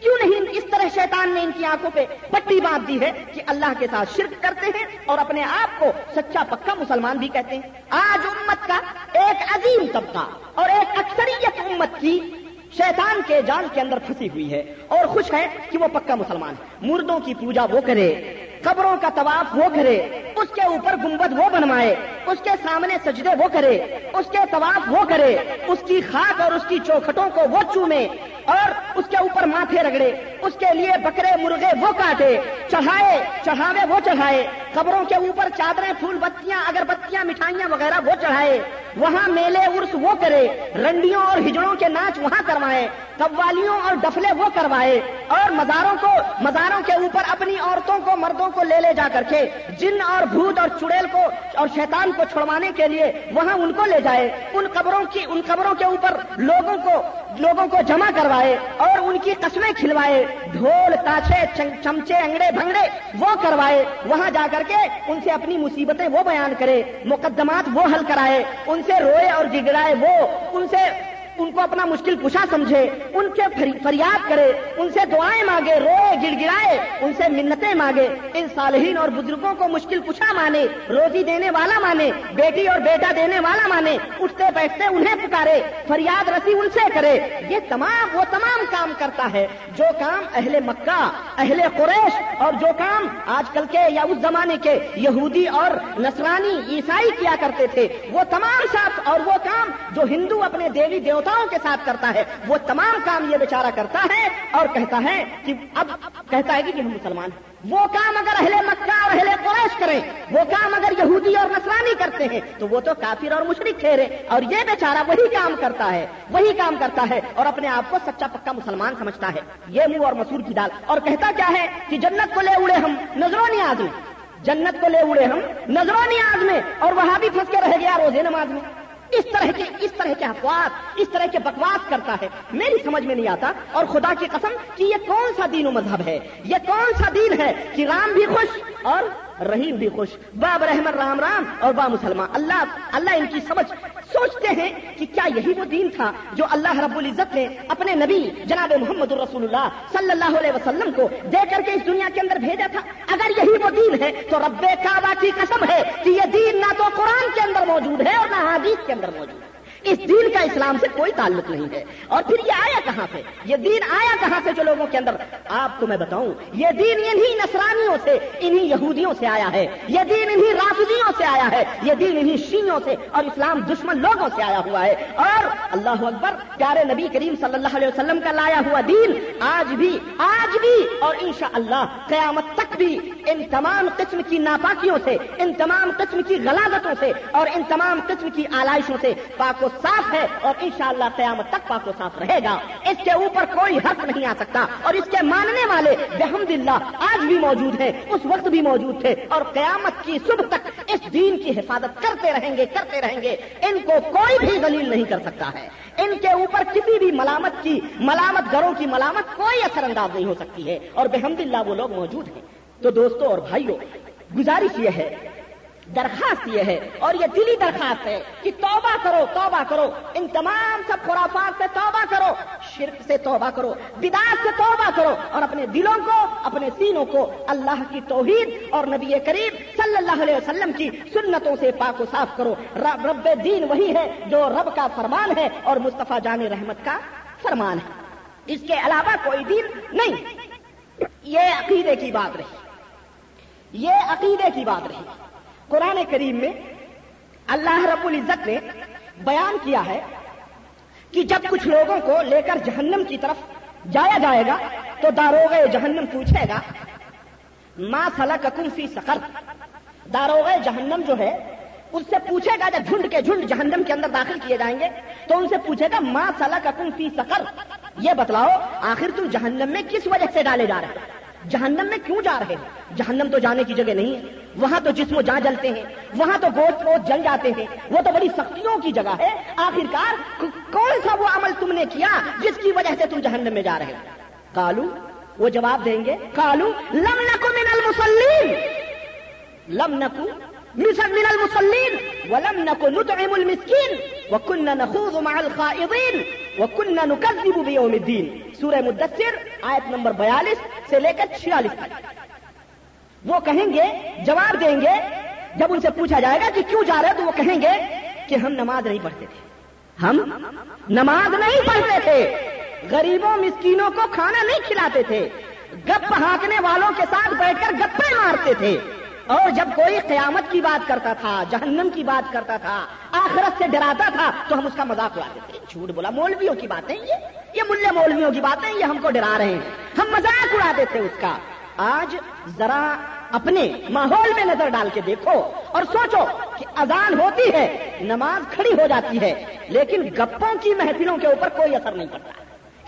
کیوں نہیں؟ اس طرح شیطان نے ان کی آنکھوں پہ پٹی باندھ دی ہے کہ اللہ کے ساتھ شرک کرتے ہیں اور اپنے آپ کو سچا پکا مسلمان بھی کہتے ہیں۔ آج امت کا ایک عظیم طبقہ اور ایک اکثریت امت کی شیطان کے جال کے اندر پھنسی ہوئی ہے اور خوش ہے کہ وہ پکا مسلمان ہے۔ مردوں کی پوجا وہ کرے قبروں کا طواف وہ کرے، اس کے اوپر گنبد وہ بنوائے، اس کے سامنے سجدے وہ کرے، اس کے طواف وہ کرے، اس کی خاک اور اس کی چوکھٹوں کو وہ چومے اور اس کے اوپر ماتھے رگڑے، اس کے لیے بکرے، مرغے وہ کاٹے، چڑھائے، چڑھاوے وہ چڑھائے، قبروں کے اوپر چادریں، پھول، بتیاں اگر بتیاں مٹھائیاں وغیرہ وہ چڑھائے، وہاں میلے ارس وہ کرے، رنڈیوں اور ہجڑوں کے ناچ وہاں کروائے قوالیوں اور ڈفلے وہ کروائے اور مزاروں کو مزاروں کے اوپر اپنی عورتوں کو، مردوں کو لے لے جا کر کے جن اور بھوت اور چڑیل کو اور شیطان کو چھڑوانے کے لیے وہاں ان کو لے جائے، ان قبروں کی ان قبروں کے اوپر لوگوں کو لوگوں کو جمع کروائے اور ان کی قسمیں کھلوائے، ڈھول تاچے چمچے، انگڑے، بھنگڑے وہ کروائے، وہاں جا کر کے ان سے اپنی مصیبتیں وہ بیان کرے، مقدمات وہ حل کرائے، ان سے روئے اور گگڑائے وہ، ان سے ان کو اپنا مشکل پوچھا سمجھے، ان کے فریاد کرے، ان سے دعائیں مانگے، روئے گڑ گڑائے ان سے منتیں مانگے۔ ان صالحین اور بزرگوں کو مشکل پوچھا مانے، روزی دینے والا مانے، بیٹی اور بیٹا دینے والا مانے، اٹھتے بیٹھتے انہیں پکارے، فریاد رسی ان سے کرے۔ یہ تمام وہ تمام کام کرتا ہے۔ جو کام اہل مکہ، اہل قریش اور جو کام آج کل کے یا اس زمانے کے یہودی اور نسرانی عیسائی کیا کرتے تھے، وہ تمام ساتھ اور وہ کام جو ہندو اپنے دیوی دیوتا کے ساتھ کرتا ہے، وہ تمام کام یہ بیچارہ کرتا ہے اور کہتا ہے کہ اب کہتا ہے کہ ہم مسلمان ہیں وہ کام اگر اہل مکہ اور اہل قریش کریں وہ کام اگر یہودی اور نسرانی کرتے ہیں، تو وہ تو کافر اور مشرق ٹھہرے اور یہ بیچارہ وہی کام کرتا ہے، وہی کام کرتا ہے اور اپنے آپ کو سچا پکا مسلمان سمجھتا ہے۔ یہ منہ اور مسور کی دال۔ اور کہتا کیا ہے کہ جنت کو لے اڑے ہم نظروں نیاز میں۔ جنت کو لے اڑے ہم نظروں نیاز میں۔ اور وہاں بھی پھنس کے رہ گیا روزے نماز میں۔ اس طرح کے اس طرح کے افواہ اس طرح کے بکواس کرتا ہے۔ میری سمجھ میں نہیں آتا اور خدا کی قسم کہ یہ کون سا دین و مذہب ہے؟ یہ کون سا دین ہے کہ رام بھی خوش اور رحیم بھی خوش، باب رحمت رام رام اور با مسلمان۔ اللہ اللہ ان کی سمجھ۔ سوچتے ہیں کہ کیا یہی وہ دین تھا جو اللہ رب العزت نے اپنے نبی جناب محمد الرسول اللہ صلی اللہ علیہ وسلم کو دے کر کے اس دنیا کے اندر بھیجا تھا۔ اگر یہی وہ دین ہے تو رب کعبہ کی قسم ہے کہ یہ دین نہ تو قرآن کے اندر موجود ہے اور نہ حدیث کے اندر موجود ہے۔ اس دین کا اسلام سے کوئی تعلق نہیں ہے۔ اور پھر یہ آیا کہاں سے؟ یہ دین آیا کہاں سے جو لوگوں کے اندر؟ آپ کو میں بتاؤں، یہ دین انہی نسرانیوں سے، انہی یہودیوں سے آیا ہے۔ یہ دین انہی رافضیوں سے آیا ہے۔ یہ دین انہی شیوں سے اور اسلام دشمن لوگوں سے آیا ہوا ہے۔ اور اللہ اکبر، پیارے نبی کریم صلی اللہ علیہ وسلم کا لایا ہوا دین آج بھی آج بھی اور انشاءاللہ قیامت تک بھی ان تمام قسم کی ناپاکیوں سے، ان تمام قسم کی غلاظتوں سے اور ان تمام قسم کی آلائشوں سے پاک و صاف ہے اور انشاءاللہ قیامت تک پاک و صاف رہے گا۔ اس کے اوپر کوئی حق نہیں آ سکتا۔ اور اس کے ماننے والے بحمد اللہ آج بھی موجود ہیں، اس وقت بھی موجود تھے۔ اور قیامت کی صبح تک اس دین کی حفاظت کرتے رہیں گے، کرتے رہیں گے۔ ان کو کوئی بھی دلیل نہیں کر سکتا ہے۔ ان کے اوپر کسی بھی ملامت کی، ملامت گھروں کی ملامت کوئی اثر انداز نہیں ہو سکتی ہے۔ اور بحمد اللہ وہ لوگ موجود ہیں۔ تو دوستوں اور بھائیوں گزارش یہ ہے درخواست یہ ہے اور یہ دلی درخواست ہے کہ توبہ کرو توبہ کرو۔ ان تمام سب خرافات سے توبہ کرو۔ شرک سے توبہ کرو بداعت سے توبہ کرو اور اپنے دلوں کو، اپنے سینوں کو اللہ کی توحید اور نبی کریم صلی اللہ علیہ وسلم کی سنتوں سے پاک و صاف کرو۔ رب رب دین وہی ہے جو رب کا فرمان ہے اور مصطفیٰ جان رحمت کا فرمان ہے۔ اس کے علاوہ کوئی دین نہیں۔ یہ عقیدے کی بات رہی۔ یہ عقیدے کی بات رہی۔ قرآن کریم میں اللہ رب العزت نے بیان کیا ہے کہ جب کچھ لوگوں کو لے کر جہنم کی طرف جایا جائے گا تو داروغ جہنم پوچھے گا ماں سلا ککم فی سکر داروغ جہنم جو ہے، اس سے پوچھے گا جب جھنڈ کے جھنڈ جہنم کے اندر داخل کیے جائیں گے، تو ان سے پوچھے گا ماں سلا ککم فی سکر یہ بتلاؤ، آخر تم جہنم میں کس وجہ سے ڈالے جا رہے ہیں جہنم میں کیوں جا رہے ہیں جہنم تو جانے کی جگہ نہیں ہے۔ وہاں تو جسم جہاں جلتے ہیں، وہاں تو گوشت پوت جل جاتے ہیں۔ وہ تو بڑی سختیوں کی جگہ ہے۔ آخرکار کون سا وہ عمل تم نے کیا جس کی وجہ سے تم جہنم میں جا رہے ہو؟ کالو وہ جواب دیں گے کالو لم نکو من المسلیم لم نکو من المسلین ولم نکو نطعم المسکین۔ وکننا نخوض مع الخائضین۔ وکننا نکذب بیوم الدین۔ سورہ مدثر، آیت نمبر بیالیس سے لے کر چھیالیس تک۔ وہ کہیں گے، جواب دیں گے، جب ان سے پوچھا جائے گا کہ کیوں جا رہے تو وہ کہیں گے کہ ہم نماز نہیں پڑھتے تھے۔ ہم نماز نہیں پڑھتے تھے۔ غریبوں، مسکینوں کو کھانا نہیں کھلاتے تھے۔ گپ ہانکنے والوں کے ساتھ بیٹھ کر گپے مارتے تھے۔ اور جب کوئی قیامت کی بات کرتا تھا، جہنم کی بات کرتا تھا، آخرت سے ڈراتا تھا، تو ہم اس کا مذاق اڑاتے تھے۔ جھوٹ بولا، مولویوں کی باتیں یہ یہ ملے مولویوں کی باتیں یہ ہم کو ڈرا رہے ہیں۔ ہم مذاق اڑاتے تھے اس کا۔ آج ذرا اپنے ماحول میں نظر ڈال کے دیکھو اور سوچو کہ اذان ہوتی ہے، نماز کھڑی ہو جاتی ہے، لیکن گپوں کی محفلوں کے اوپر کوئی اثر نہیں پڑتا۔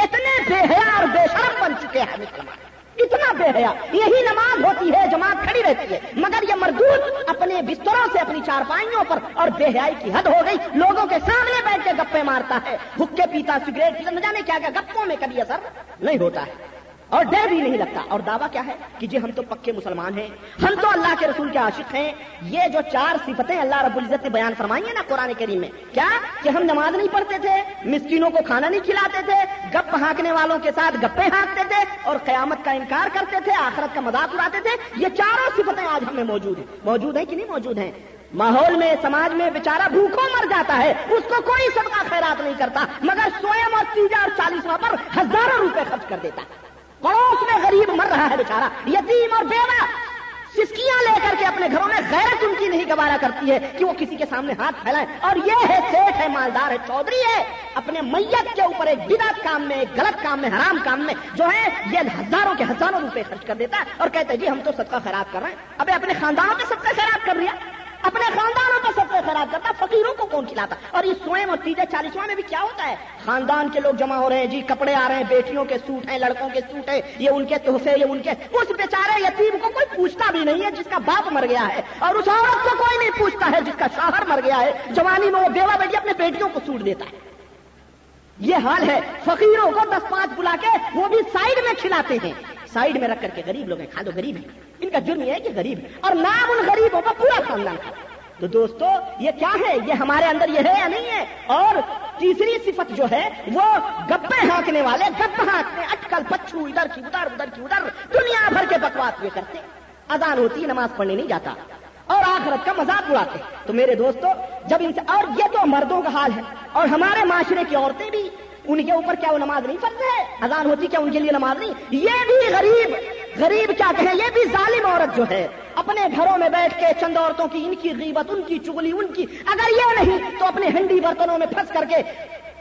اتنے بے حیا اور بے شرم بن چکے ہیں مسلمان اتنا بے حیا۔ یہی نماز ہوتی ہے، جماعت کھڑی رہتی ہے۔ مگر یہ مردود اپنے بستروں سے اپنی چارپائیوں پر اور بے حیائی کی حد ہو گئی۔ لوگوں کے سامنے بیٹھ کے گپے مارتا ہے۔ حکے پیتا سگریٹ نہ جانے کیا کیا گپوں میں کبھی اثر نہیں ہوتا ہے۔ اور ڈر بھی نہیں لگتا۔ اور دعویٰ کیا ہے کہ جی ہم تو پکے مسلمان ہیں، ہم تو اللہ کے رسول کے عاشق ہیں۔ یہ جو چار صفتیں اللہ رب العزت نے بیان فرمائی ہیں نا قرآن کریم میں، کیا؟ کہ ہم نماز نہیں پڑھتے تھے، مسکینوں کو کھانا نہیں کھلاتے تھے، گپ ہانکنے والوں کے ساتھ گپے ہانکتے تھے اور قیامت کا انکار کرتے تھے، آخرت کا مذاق اڑاتے تھے۔ یہ چاروں صفتیں آج ہمیں موجود ہیں۔ موجود ہیں کہ نہیں موجود ہیں؟ ماحول میں، سماج میں بیچارہ بھوکوں مر جاتا ہے، اس کو کوئی صدقہ خیرات نہیں کرتا، مگر سوئم اور تیجا اور چالیسواں پر ہزاروں روپے خرچ کر دیتا۔ ہے پڑوس میں غریب مر رہا ہے بیچارہ، یتیم اور بیوہ۔ سسکیاں لے کر کے اپنے گھروں میں غیرت ان کی نہیں گوارا کرتی ہے کہ وہ کسی کے سامنے ہاتھ پھیلائے اور یہ ہے سیٹ ہے، مالدار ہے، چودھری ہے۔ اپنے میت کے اوپر ایک بدعت کام میں، ایک غلط کام میں، حرام کام میں جو ہے، یہ ہزاروں کے ہزاروں روپے خرچ کر دیتا ہے اور کہتے ہیں جی ہم تو صدقہ خراب کر رہے ہیں۔ ابھی اپنے خاندانوں میں سب کا خراب کر رہا اپنے خاندانوں کو سب سے خراب کرتا، فقیروں کو کون کھلاتا؟ اور یہ سوئم اور تیجے چالیسواں میں بھی کیا ہوتا ہے؟ خاندان کے لوگ جمع ہو رہے ہیں جی کپڑے آ رہے ہیں، بیٹیوں کے سوٹ ہیں، لڑکوں کے سوٹ ہیں، یہ ان کے تحفے، یہ ان کے۔ اس بیچارے یتیم کو کوئی پوچھتا بھی نہیں ہے جس کا باپ مر گیا ہے، اور اس عورت کو کوئی نہیں پوچھتا ہے جس کا شوہر مر گیا ہے۔ جوانی میں وہ بیوہ بیٹی اپنے بیٹیوں کو سوٹ دیتا ہے۔ یہ حال ہے، فقیروں کو دس پانچ بلا کے وہ بھی سائڈ میں کھلاتے ہیں۔ سائڈ میں رکھ کر کے غریب لوگ ہیں کھا دو غریب ہیں۔ ان کا جرم یہ ہے کہ غریب ہے اور نام ان غریبوں کا پورا خاندان کھا تو دوستو، یہ کیا ہے؟ یہ ہمارے اندر یہ ہے یا نہیں ہے؟ اور تیسری صفت جو ہے، وہ گپے ہانکنے والے، گپ ہانکنے، اٹکل، پچھو، ادھر کی ادھر ادھر کی ادھر، دنیا بھر کے بکواس ہوئے کرتے۔ اذان ہوتی، نماز پڑھنے نہیں جاتا۔ اور آخرت کا مذاق اڑاتے۔ تو میرے دوستو، جب ان سے اور یہ تو مردوں کا حال ہے۔ اور ہمارے معاشرے کی عورتیں بھی ان کے اوپر کیا وہ نماز نہیں پڑھتے اذان ہوتی کیا ان کے لیے نماز نہیں؟ یہ بھی غریب غریب کیا کہیں؟ یہ بھی ظالم عورت جو ہے، اپنے گھروں میں بیٹھ کے چند عورتوں کی ان کی غیبت، ان کی چگلی، ان کی، اگر یہ نہیں تو اپنے ہنڈی برتنوں میں پھنس کر کے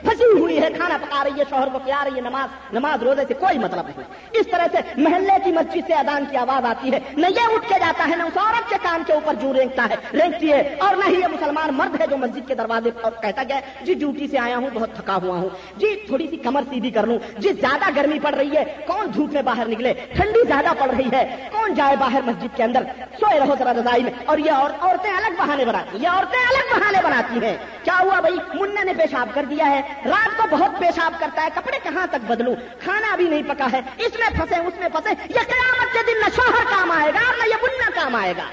پھنسی ہوئی ہے، کھانا پکا رہی ہے، شوہر کو پیا رہی ہے، نماز نماز روزے سے کوئی مطلب نہیں۔ اس طرح سے محلے کی مسجد سے ادان کی آواز آتی ہے۔ نہ یہ اٹھ کے جاتا ہے، نہ اس عورت کے کام کے اوپر جو رینگتا ہے، رینگتی ہے۔ اور نہ ہی یہ مسلمان مرد ہے جو مسجد کے دروازے پر کہتا گیا جی ڈیوٹی سے آیا ہوں، بہت تھکا ہوا ہوں۔ جی تھوڑی سی کمر سیدھی کر لوں۔ جی زیادہ گرمی پڑ رہی ہے، کون دھوپ میں باہر نکلے؟ ٹھنڈی زیادہ پڑ رہی ہے۔ کون جائے باہر مسجد کے اندر؟ سوئے رہو ذرا رضائی میں۔ اور یہ عورتیں الگ بہانے بناتی ہیں یہ عورتیں الگ بہانے بناتی ہیں۔ کیا ہوا بھائی؟ منہ نے پیشاب کر دیا ہے۔ رات کو بہت پیشاب کرتا ہے، کپڑے کہاں تک بدلوں؟ کھانا بھی نہیں پکا ہے، اس میں پھنسے، اس میں پھنسے، یہ قیامت کے دن نہ شوہر کام آئے گا اور نہ یہ بننا کام آئے گا۔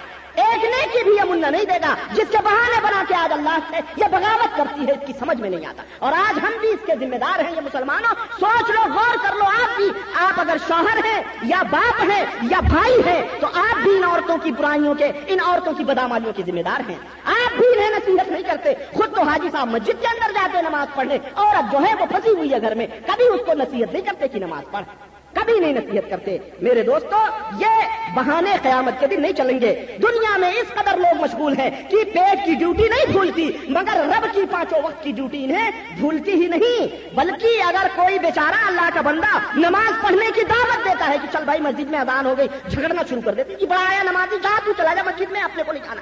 ایک نیکی بھی یہ منا نہیں دے گا، جس کے بہانے بنا کے آج اللہ سے یہ بغاوت کرتی ہے، اس کی سمجھ میں نہیں آتا۔ اور آج ہم بھی اس کے ذمہ دار ہیں، یہ مسلمانوں، سوچ لو، غور کر لو آپ بھی۔ آپ اگر شوہر ہیں یا باپ ہیں یا بھائی ہیں، تو آپ بھی ان عورتوں کی برائیوں کے، ان عورتوں کی بدامالیوں کے ذمہ دار ہیں۔ آپ بھی انہیں نصیحت نہیں کرتے، خود تو حاجی صاحب مسجد کے اندر جاتے نماز پڑھنے اور اب جو ہے وہ پھنسی ہوئی ہے گھر میں، کبھی اس کو نصیحت نہیں کرتے کہ نماز پڑھ۔ کبھی نہیں نصیحت کرتے۔ میرے دوستو، یہ بہانے قیامت کے دن نہیں چلیں گے۔ دنیا میں اس قدر لوگ مشغول ہیں کہ پیٹ کی ڈیوٹی نہیں بھولتی، مگر رب کی پانچوں وقت کی ڈیوٹی انہیں بھولتی ہی نہیں۔ بلکہ اگر کوئی بیچارہ اللہ کا بندہ نماز پڑھنے کی دعوت دیتا ہے کہ چل بھائی مسجد میں ادان ہو گئی، جھگڑنا شروع کر دیتی کہ بڑا آیا نمازی، جا تو چلا جا مسجد میں اپنے کو نہیں کھانا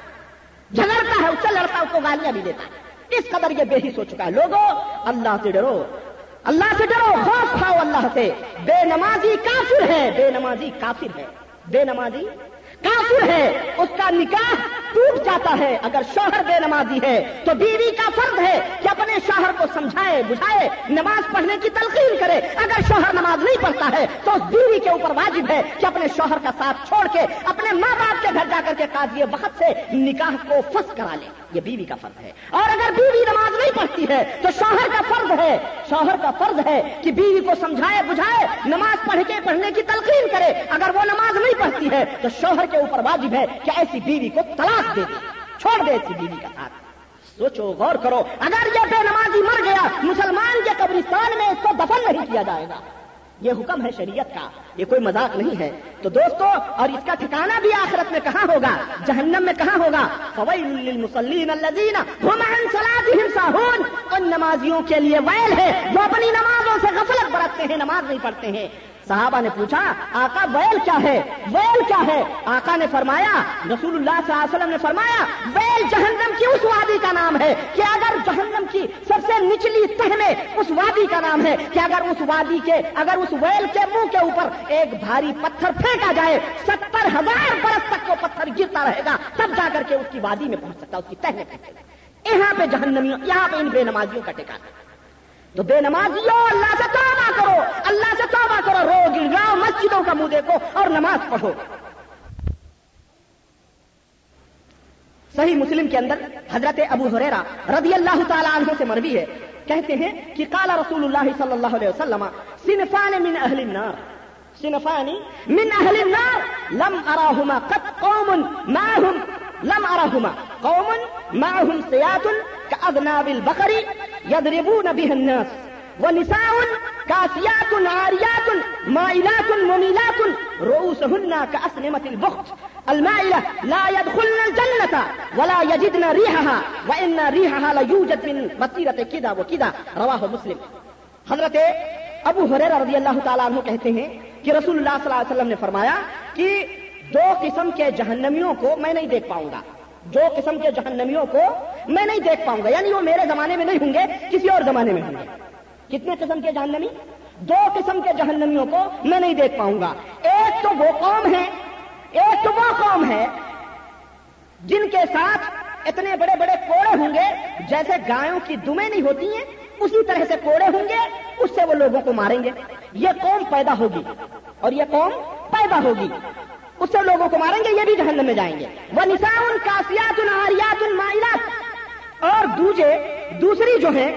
جھگڑتا ہے، اس سے لڑتا اس کو گالیاں بھی دیتا ہے۔ اس قدر یہ بے ہی ہو چکا ہے۔ لوگوں اللہ سے ڈرو۔ اللہ سے ڈرو، خوف کھاؤ اللہ سے۔ بے نمازی کافر ہے، بے نمازی کافر ہے۔ بے نمازی کافر ہے، اس کا نکاح ٹوٹ جاتا ہے۔ اگر شوہر بے نمازی ہے، تو بیوی کا فرض ہے کہ اپنے شوہر کو سمجھائے، بجھائے، نماز پڑھنے کی تلقین کرے۔ اگر شوہر نماز نہیں پڑھتا ہے، تو اس بیوی کے اوپر واجب ہے کہ اپنے شوہر کا ساتھ چھوڑ کے اپنے ماں باپ کے گھر جا کر کے قاضی وقت سے نکاح کو فس کرا لے۔ یہ بیوی کا فرض ہے۔ اور اگر بیوی نماز نہیں پڑھتی ہے، تو شوہر کا فرض ہے، شوہر کا فرض ہے کہ بیوی کو سمجھائے، بجھائے، نماز پڑھ کے پڑھنے کی تلقین کرے۔ اگر وہ نماز نہیں پڑھتی ہے، تو شوہر کے اوپر واجب ہے کہ ایسی بیوی کو طلاق دے دے۔ چھوڑ دے ایسی بیوی کا ساتھ سوچو، غور کرو، اگر یہ بے نمازی مر گیا، مسلمان کے قبرستان میں اس کو دفن نہیں کیا جائے گا۔ یہ حکم ہے شریعت کا۔ یہ کوئی مذاق نہیں ہے۔ تو دوستو، اور اس کا ٹھکانا بھی آخرت میں کہاں ہوگا؟ جہنم میں کہاں ہوگا؟ فویل ان نمازیوں کے لیے ویل ہے۔ جو اپنی نمازوں سے غفلت برتتے ہیں، نماز نہیں پڑھتے ہیں۔ صحابہ نے پوچھا، آقا ویل کیا ہے؟ ویل کیا ہے؟ آقا نے فرمایا، رسول اللہ صلی اللہ علیہ وسلم نے فرمایا، ویل جہنم کی اس وادی کا نام ہے کہ اگر جہنم کی سب سے نچلی تہ میں اس وادی کا نام ہے کہ اگر اس وادی کے، اگر اس ویل کے منہ کے اوپر ایک بھاری پتھر پھینکا جائے، ستر ہزار برس تک وہ پتھر گرتا رہے گا، تب جا کر کے اس کی وادی میں پہنچ سکتا اس کی تہ میں پہنچے گا یہاں پہ جہنمیوں، یہاں پہ ان بے نمازیوں کا ٹھکانا تو بے نمازیوں اللہ سے توبہ کرو، اللہ سے توبہ کرو رو گراؤ مسجدوں کا منہ دیکھو اور نماز پڑھو۔ صحیح مسلم کے اندر حضرت ابو حریرا رضی اللہ تعالی عنہ سے مروی ہے۔ کہتے ہیں کہ قال رسول اللہ صلی اللہ علیہ وسلم، صنفان من اہل النار۔ صنفان من اہل النار، لم اراهما قد قوم معهم لم اراهما قوم معهم سيات كأذناب البقر۔ يضربون به الناس. ونساء كاسيات عاريات مائلات مميلات رؤوسهن كأسنمة البخت. المائلة، لا يدخلن الجنة ولا يجدن ريحها، وإن ريحها ليوجد من مسيرة كذا وكذا. رواه مسلم. حضرت ابو حریر رضی اللہ تعالیٰ عنہ کہتے ہیں کہ رسول اللہ صلی اللہ علیہ وسلم نے فرمایا کہ دو قسم کے جہنمیوں کو میں نہیں دیکھ پاؤں گا۔ دو قسم کے جہنمیوں کو میں نہیں دیکھ پاؤں گا یعنی وہ میرے زمانے میں نہیں ہوں گے، کسی اور زمانے میں ہوں گے۔ کتنے قسم کے جہنمی؟ دو قسم کے جہنمیوں کو میں نہیں دیکھ پاؤں گا۔ ایک تو وہ قوم ہے ایک تو وہ قوم ہے جن کے ساتھ اتنے بڑے بڑے کوڑے ہوں گے، جیسے گایوں کی دمیں نہیں ہوتی ہیں، اسی طرح سے کوڑے ہوں گے، اس سے وہ لوگوں کو ماریں گے۔ یہ قوم پیدا ہوگی اور یہ قوم پیدا ہوگی۔ اس سے لوگوں کو ماریں گے، یہ بھی جہنم میں جائیں گے۔ وہ نسان کاسیات الریات المائلات اور دوجے، دوسری جو ہے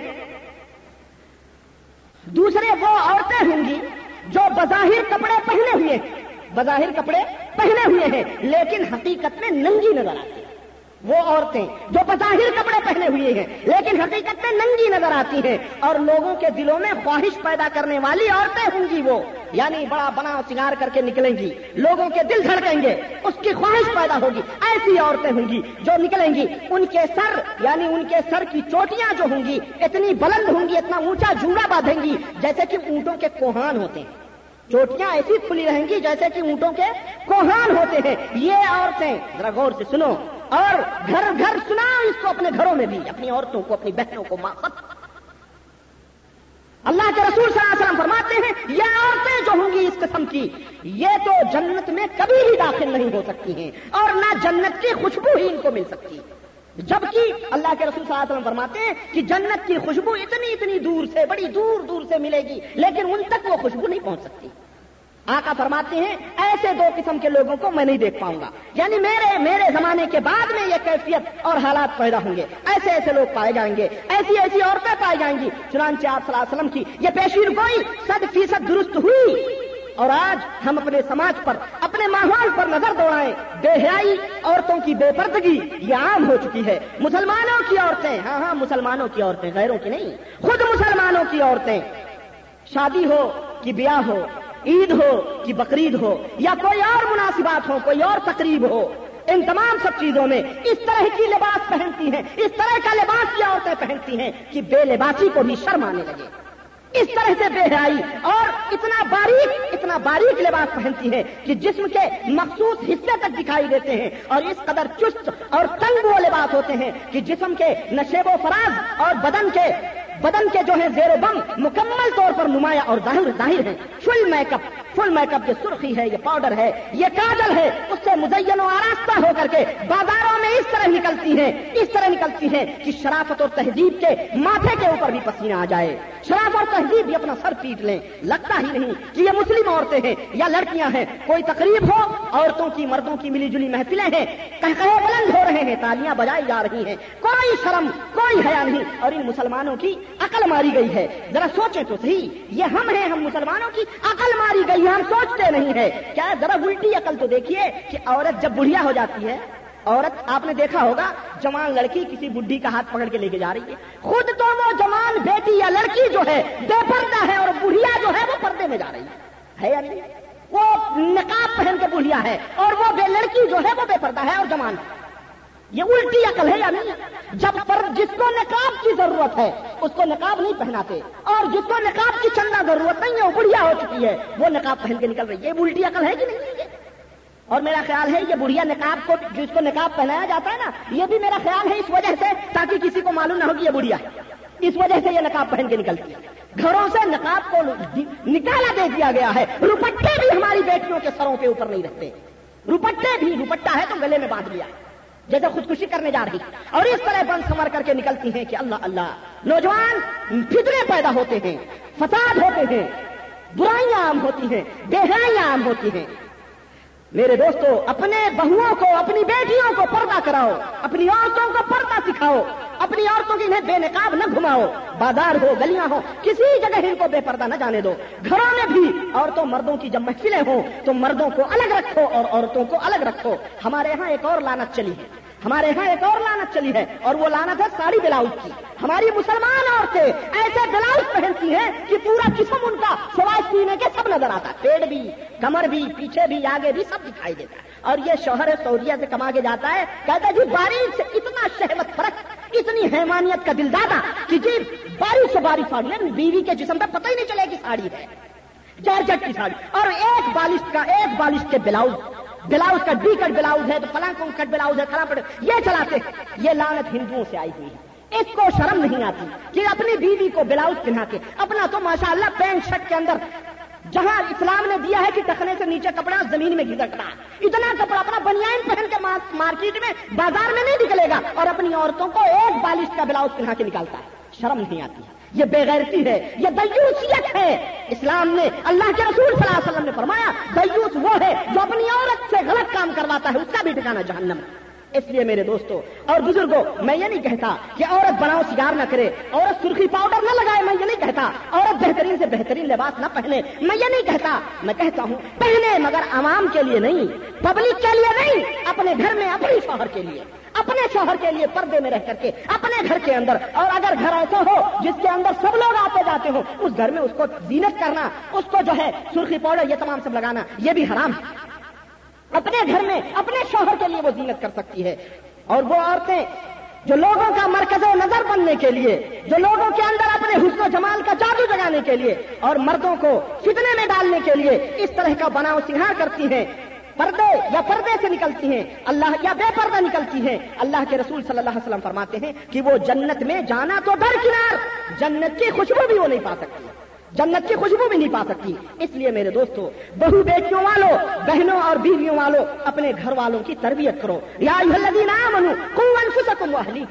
دوسرے وہ عورتیں ہوں گی جو بظاہر کپڑے پہنے ہوئے ہیں۔ بظاہر کپڑے پہنے ہوئے ہیں، لیکن حقیقت میں ننگی نظر آتی وہ عورتیں جو بظاہر کپڑے پہنے ہوئے ہیں، لیکن حقیقت میں ننگی نظر آتی ہیں۔ اور لوگوں کے دلوں میں خواہش پیدا کرنے والی عورتیں ہوں گی وہ یعنی بڑا بنا سنگار کر کے نکلیں گی۔ لوگوں کے دل دھڑکیں گے، اس کی خواہش پیدا ہوگی۔ ایسی عورتیں ہوں گی جو نکلیں گی۔ ان کے سر یعنی ان کے سر کی چوٹیاں جو ہوں گی، اتنی بلند ہوں گی، اتنا اونچا جھوڑا باندھیں گی، جیسے کہ اونٹوں کے کوہان ہوتے ہیں۔ چوٹیاں ایسی کھلی رہیں گی جیسے کہ اونٹوں کے کوہان ہوتے ہیں۔ یہ عورتیں، ذرا غور سے سنو اور گھر گھر سنا اس کو اپنے گھروں میں بھی، اپنی عورتوں کو، اپنی بہنوں کو، ماں اللہ کے رسول صلی اللہ علیہ وسلم فرماتے ہیں، یہ عورتیں جو ہوں گی اس قسم کی، یہ تو جنت میں کبھی بھی داخل نہیں ہو سکتی ہیں، اور نہ جنت کی خوشبو ہی ان کو مل سکتی۔ جبکہ اللہ کے رسول صلی اللہ علیہ وسلم فرماتے ہیں کہ جنت کی خوشبو اتنی اتنی دور سے، بڑی دور دور سے ملے گی، لیکن ان تک وہ خوشبو نہیں پہنچ سکتی۔ آقا فرماتے ہیں، ایسے دو قسم کے لوگوں کو میں نہیں دیکھ پاؤں گا۔ یعنی میرے میرے زمانے کے بعد میں یہ کیفیت اور حالات پیدا ہوں گے۔ ایسے ایسے لوگ پائے جائیں گے، ایسی ایسی عورتیں پائی جائیں گی۔ چنانچہ آپ صلی اللہ علیہ وسلم کی یہ پیشین گوئی صد فیصد درست ہوئی۔ اور آج ہم اپنے سماج پر، اپنے ماحول پر نظر دوڑائیں۔ بے حیائی عورتوں کی بے پردگی یہ عام ہو چکی ہے۔ مسلمانوں کی عورتیں ہاں ہاں مسلمانوں کی عورتیں، غیروں کی نہیں۔ خود مسلمانوں کی عورتیں، شادی ہو کہ بیاہ ہو عید ہو کہ بقرعید ہو، یا کوئی اور مناسبات ہو کوئی اور تقریب ہو، ان تمام سب چیزوں میں اس طرح کی لباس پہنتی ہیں، اس طرح کا لباس کی عورتیں پہنتی ہیں کہ بے لباسی کو بھی شرم آنے لگے۔ اس طرح سے بے حیائی اور اتنا باریک اتنا باریک لباس پہنتی ہے کہ جسم کے مخصوص حصے تک دکھائی دیتے ہیں اور اس قدر چست اور تنگ وہ لباس ہوتے ہیں کہ جسم کے نشیب و فراز اور بدن کے بدن کے جو ہیں زیر بم، مکمل طور پر نمایاں اور ظاہر ظاہر ہیں۔ فل میک اپ فل میک اپ یہ سرخی ہے، یہ پاؤڈر ہے، یہ کاجل ہے، اس سے مزین و آراستہ ہو کر کے بازاروں میں اس طرح نکلتی ہیں، اس طرح نکلتی ہیں کہ شرافت اور تہذیب کے ماتھے کے اوپر بھی پسینہ آ جائے۔ شرافت اور تہذیب بھی اپنا سر پیٹ لیں۔ لگتا ہی نہیں کہ یہ مسلم عورتیں ہیں یا لڑکیاں ہیں۔ کوئی تقریب ہو، عورتوں کی، مردوں کی ملی جلی محفلیں ہیں۔ کہ بلند ہو رہے ہیں، تالیاں بجائی جا رہی ہیں۔ کوئی شرم، کوئی حیا نہیں۔ اور ان مسلمانوں کی عقل ماری گئی ہے۔ ذرا سوچیں تو صحیح، یہ ہم ہیں، ہم مسلمانوں کی عقل ماری گئی ہے ہم سوچتے نہیں ہے کیا ذرا الٹی عقل تو دیکھیے کہ عورت جب بڑھیا ہو جاتی ہے، عورت آپ نے دیکھا ہوگا، جوان لڑکی کسی بڈھی کا ہاتھ پکڑ کے لے کے جا رہی ہے۔ خود تو وہ جوان بیٹی یا لڑکی جو ہے، بے پردہ ہے اور بڑھیا جو ہے، وہ پردے میں جا رہی ہے یا نہیں؟ وہ نقاب پہن کے بڑھیا ہے اور وہ بے لڑکی جو ہے، وہ بے پردہ ہے اور جوان۔ یہ الٹی عقل ہے یا نہیں؟ جب پر جس کو نقاب کی ضرورت ہے، اس کو نقاب نہیں پہناتے۔ اور جس کو نقاب کی چندہ ضرورت نہیں ہے، وہ بڑھیا ہو چکی ہے۔ وہ نقاب پہن کے نکل رہی ہے۔ یہ الٹی عقل ہے کہ نہیں؟ اور میرا خیال ہے، یہ بڑھیا نقاب کو جس کو نقاب پہنایا جاتا ہے نا، یہ بھی میرا خیال ہے اس وجہ سے، تاکہ کسی کو معلوم نہ ہو کہ یہ بڑھیا ہے۔ اس وجہ سے یہ نقاب پہن کے نکلتی ہے۔ گھروں سے نقاب کو نکالا دے دیا گیا ہے۔ روپٹے بھی ہماری بیٹیوں کے سروں کے اوپر نہیں رکھتے۔ روپٹے بھی روپٹا ہے تو گلے میں باندھ لیا۔ جیسے خودکشی کرنے جا رہی۔ اور اس طرح بند سمر کر کے نکلتی ہیں کہ اللہ اللہ۔ نوجوان فتنے پیدا ہوتے ہیں، فساد ہوتے ہیں، برائیاں عام ہوتی ہیں بےحائیاں عام ہوتی ہیں۔ میرے دوستو، اپنے بہوؤں کو، اپنی بیٹیوں کو پردہ کراؤ، اپنی عورتوں کو پردہ سکھاؤ، اپنی عورتوں کی انہیں بے نقاب نہ گھماؤ۔ بازار ہو، گلیاں ہو کسی جگہ ان کو بے پردہ نہ جانے دو۔ گھروں میں بھی عورتوں مردوں کی جب محفلیں ہوں، تو مردوں کو الگ رکھو اور عورتوں کو الگ رکھو۔ ہمارے ہاں ایک اور لانت چلی ہے۔ ہمارے یہاں ایک اور لانت چلی ہے اور وہ لانت ہے ساڑی بلاؤز کی۔ ہماری مسلمان عورتیں ایسے بلاؤز پہنتی ہیں کہ پورا جسم ان کا سوائے سینے کے سب نظر آتا ہے۔ پیڑ بھی، کمر بھی، پیچھے بھی، آگے بھی سب دکھائی دیتا ہے۔ اور یہ شوہر سعودیہ سے کما کے جاتا ہے، کہتا ہے جی بارش سے اتنا شہمت فرق، اتنی حیمانیت کا دل دادا کہ جی بارش سے بارش ساڑی بیوی کے جسم پہ پتہ ہی نہیں چلے گی ساڑی ہے۔ چار جٹ کی ساڑی۔ اور ایک بالش کا، ایک بالش کے بلاؤز۔ بلاؤز کا ڈی کٹ بلاؤز ہے، تو فلاں کو کٹ بلاؤز ہے فلاں پٹ یہ چلاتے یہ لانت ہندوؤں سے آئی ہوئی ہے۔ اس کو شرم نہیں آتی کہ اپنی بیوی کو بلاؤز پہنا کے، اپنا تو ماشاء اللہ پینٹ شرٹ کے اندر جہاں اسلام نے دیا ہے کہ ٹکنے سے نیچے کپڑا زمین میں گھسٹنا اتنا کپڑا اپنا بنیان پہن کے مارکیٹ میں بازار میں نہیں نکلے گا اور اپنی عورتوں کو ایک بالش کا بلاؤز پہنا کے نکالتا ہے۔ شرم نہیں آتی۔ ہے یہ بےغیرتی ہے، یہ دیوسیت ہے۔ اسلام نے اللہ کے رسول صلی اللہ علیہ وسلم نے فرمایا دیوس وہ ہے جو اپنی عورت سے غلط کام کرواتا ہے، اس کا بھی ٹھکانا جہنم۔ اس لیے میرے دوستوں اور بزرگوں میں یہ نہیں کہتا کہ عورت بناؤ سگار نہ کرے، عورت سرخی پاؤڈر نہ لگائے، میں یہ نہیں کہتا، عورت بہترین سے بہترین لباس نہ پہنے، میں یہ نہیں کہتا، میں کہتا ہوں پہنے مگر عوام کے لیے نہیں پبلک کے لیے نہیں، اپنے گھر میں اپنی شوہر کے لیے، اپنے شوہر کے لیے پردے میں رہ کر کے، اپنے گھر کے اندر، اور اگر گھر ایسا ہو جس کے اندر سب لوگ آتے جاتے ہو اس گھر میں اس کو زینت کرنا، اس کو جو ہے سرخی پاؤڈر یہ تمام سب لگانا، یہ بھی حرام ہے۔ اپنے گھر میں، اپنے شوہر کے لیے وہ زینت کر سکتی ہے۔ اور وہ عورتیں جو لوگوں کا مرکز و نظر بننے کے لیے، جو لوگوں کے اندر اپنے حسن و جمال کا جادو جگانے کے لیے اور مردوں کو فتنے میں ڈالنے کے لیے اس طرح کا بناؤ سنگار کرتی ہیں۔ پردے یا پردے سے نکلتی ہیں۔ اللہ یا بے پردہ نکلتی ہیں۔ اللہ کے رسول صلی اللہ علیہ وسلم فرماتے ہیں کہ وہ جنت میں جانا تو ڈر کنار، جنت کی خوشبو بھی وہ نہیں پا سکتی۔ جنت کی خوشبو بھی نہیں پا سکتی۔ اس لیے میرے دوستو، بہو بیٹیوں والوں بہنوں اور بیویوں والوں اپنے گھر والوں کی تربیت کرو۔ یا منو کم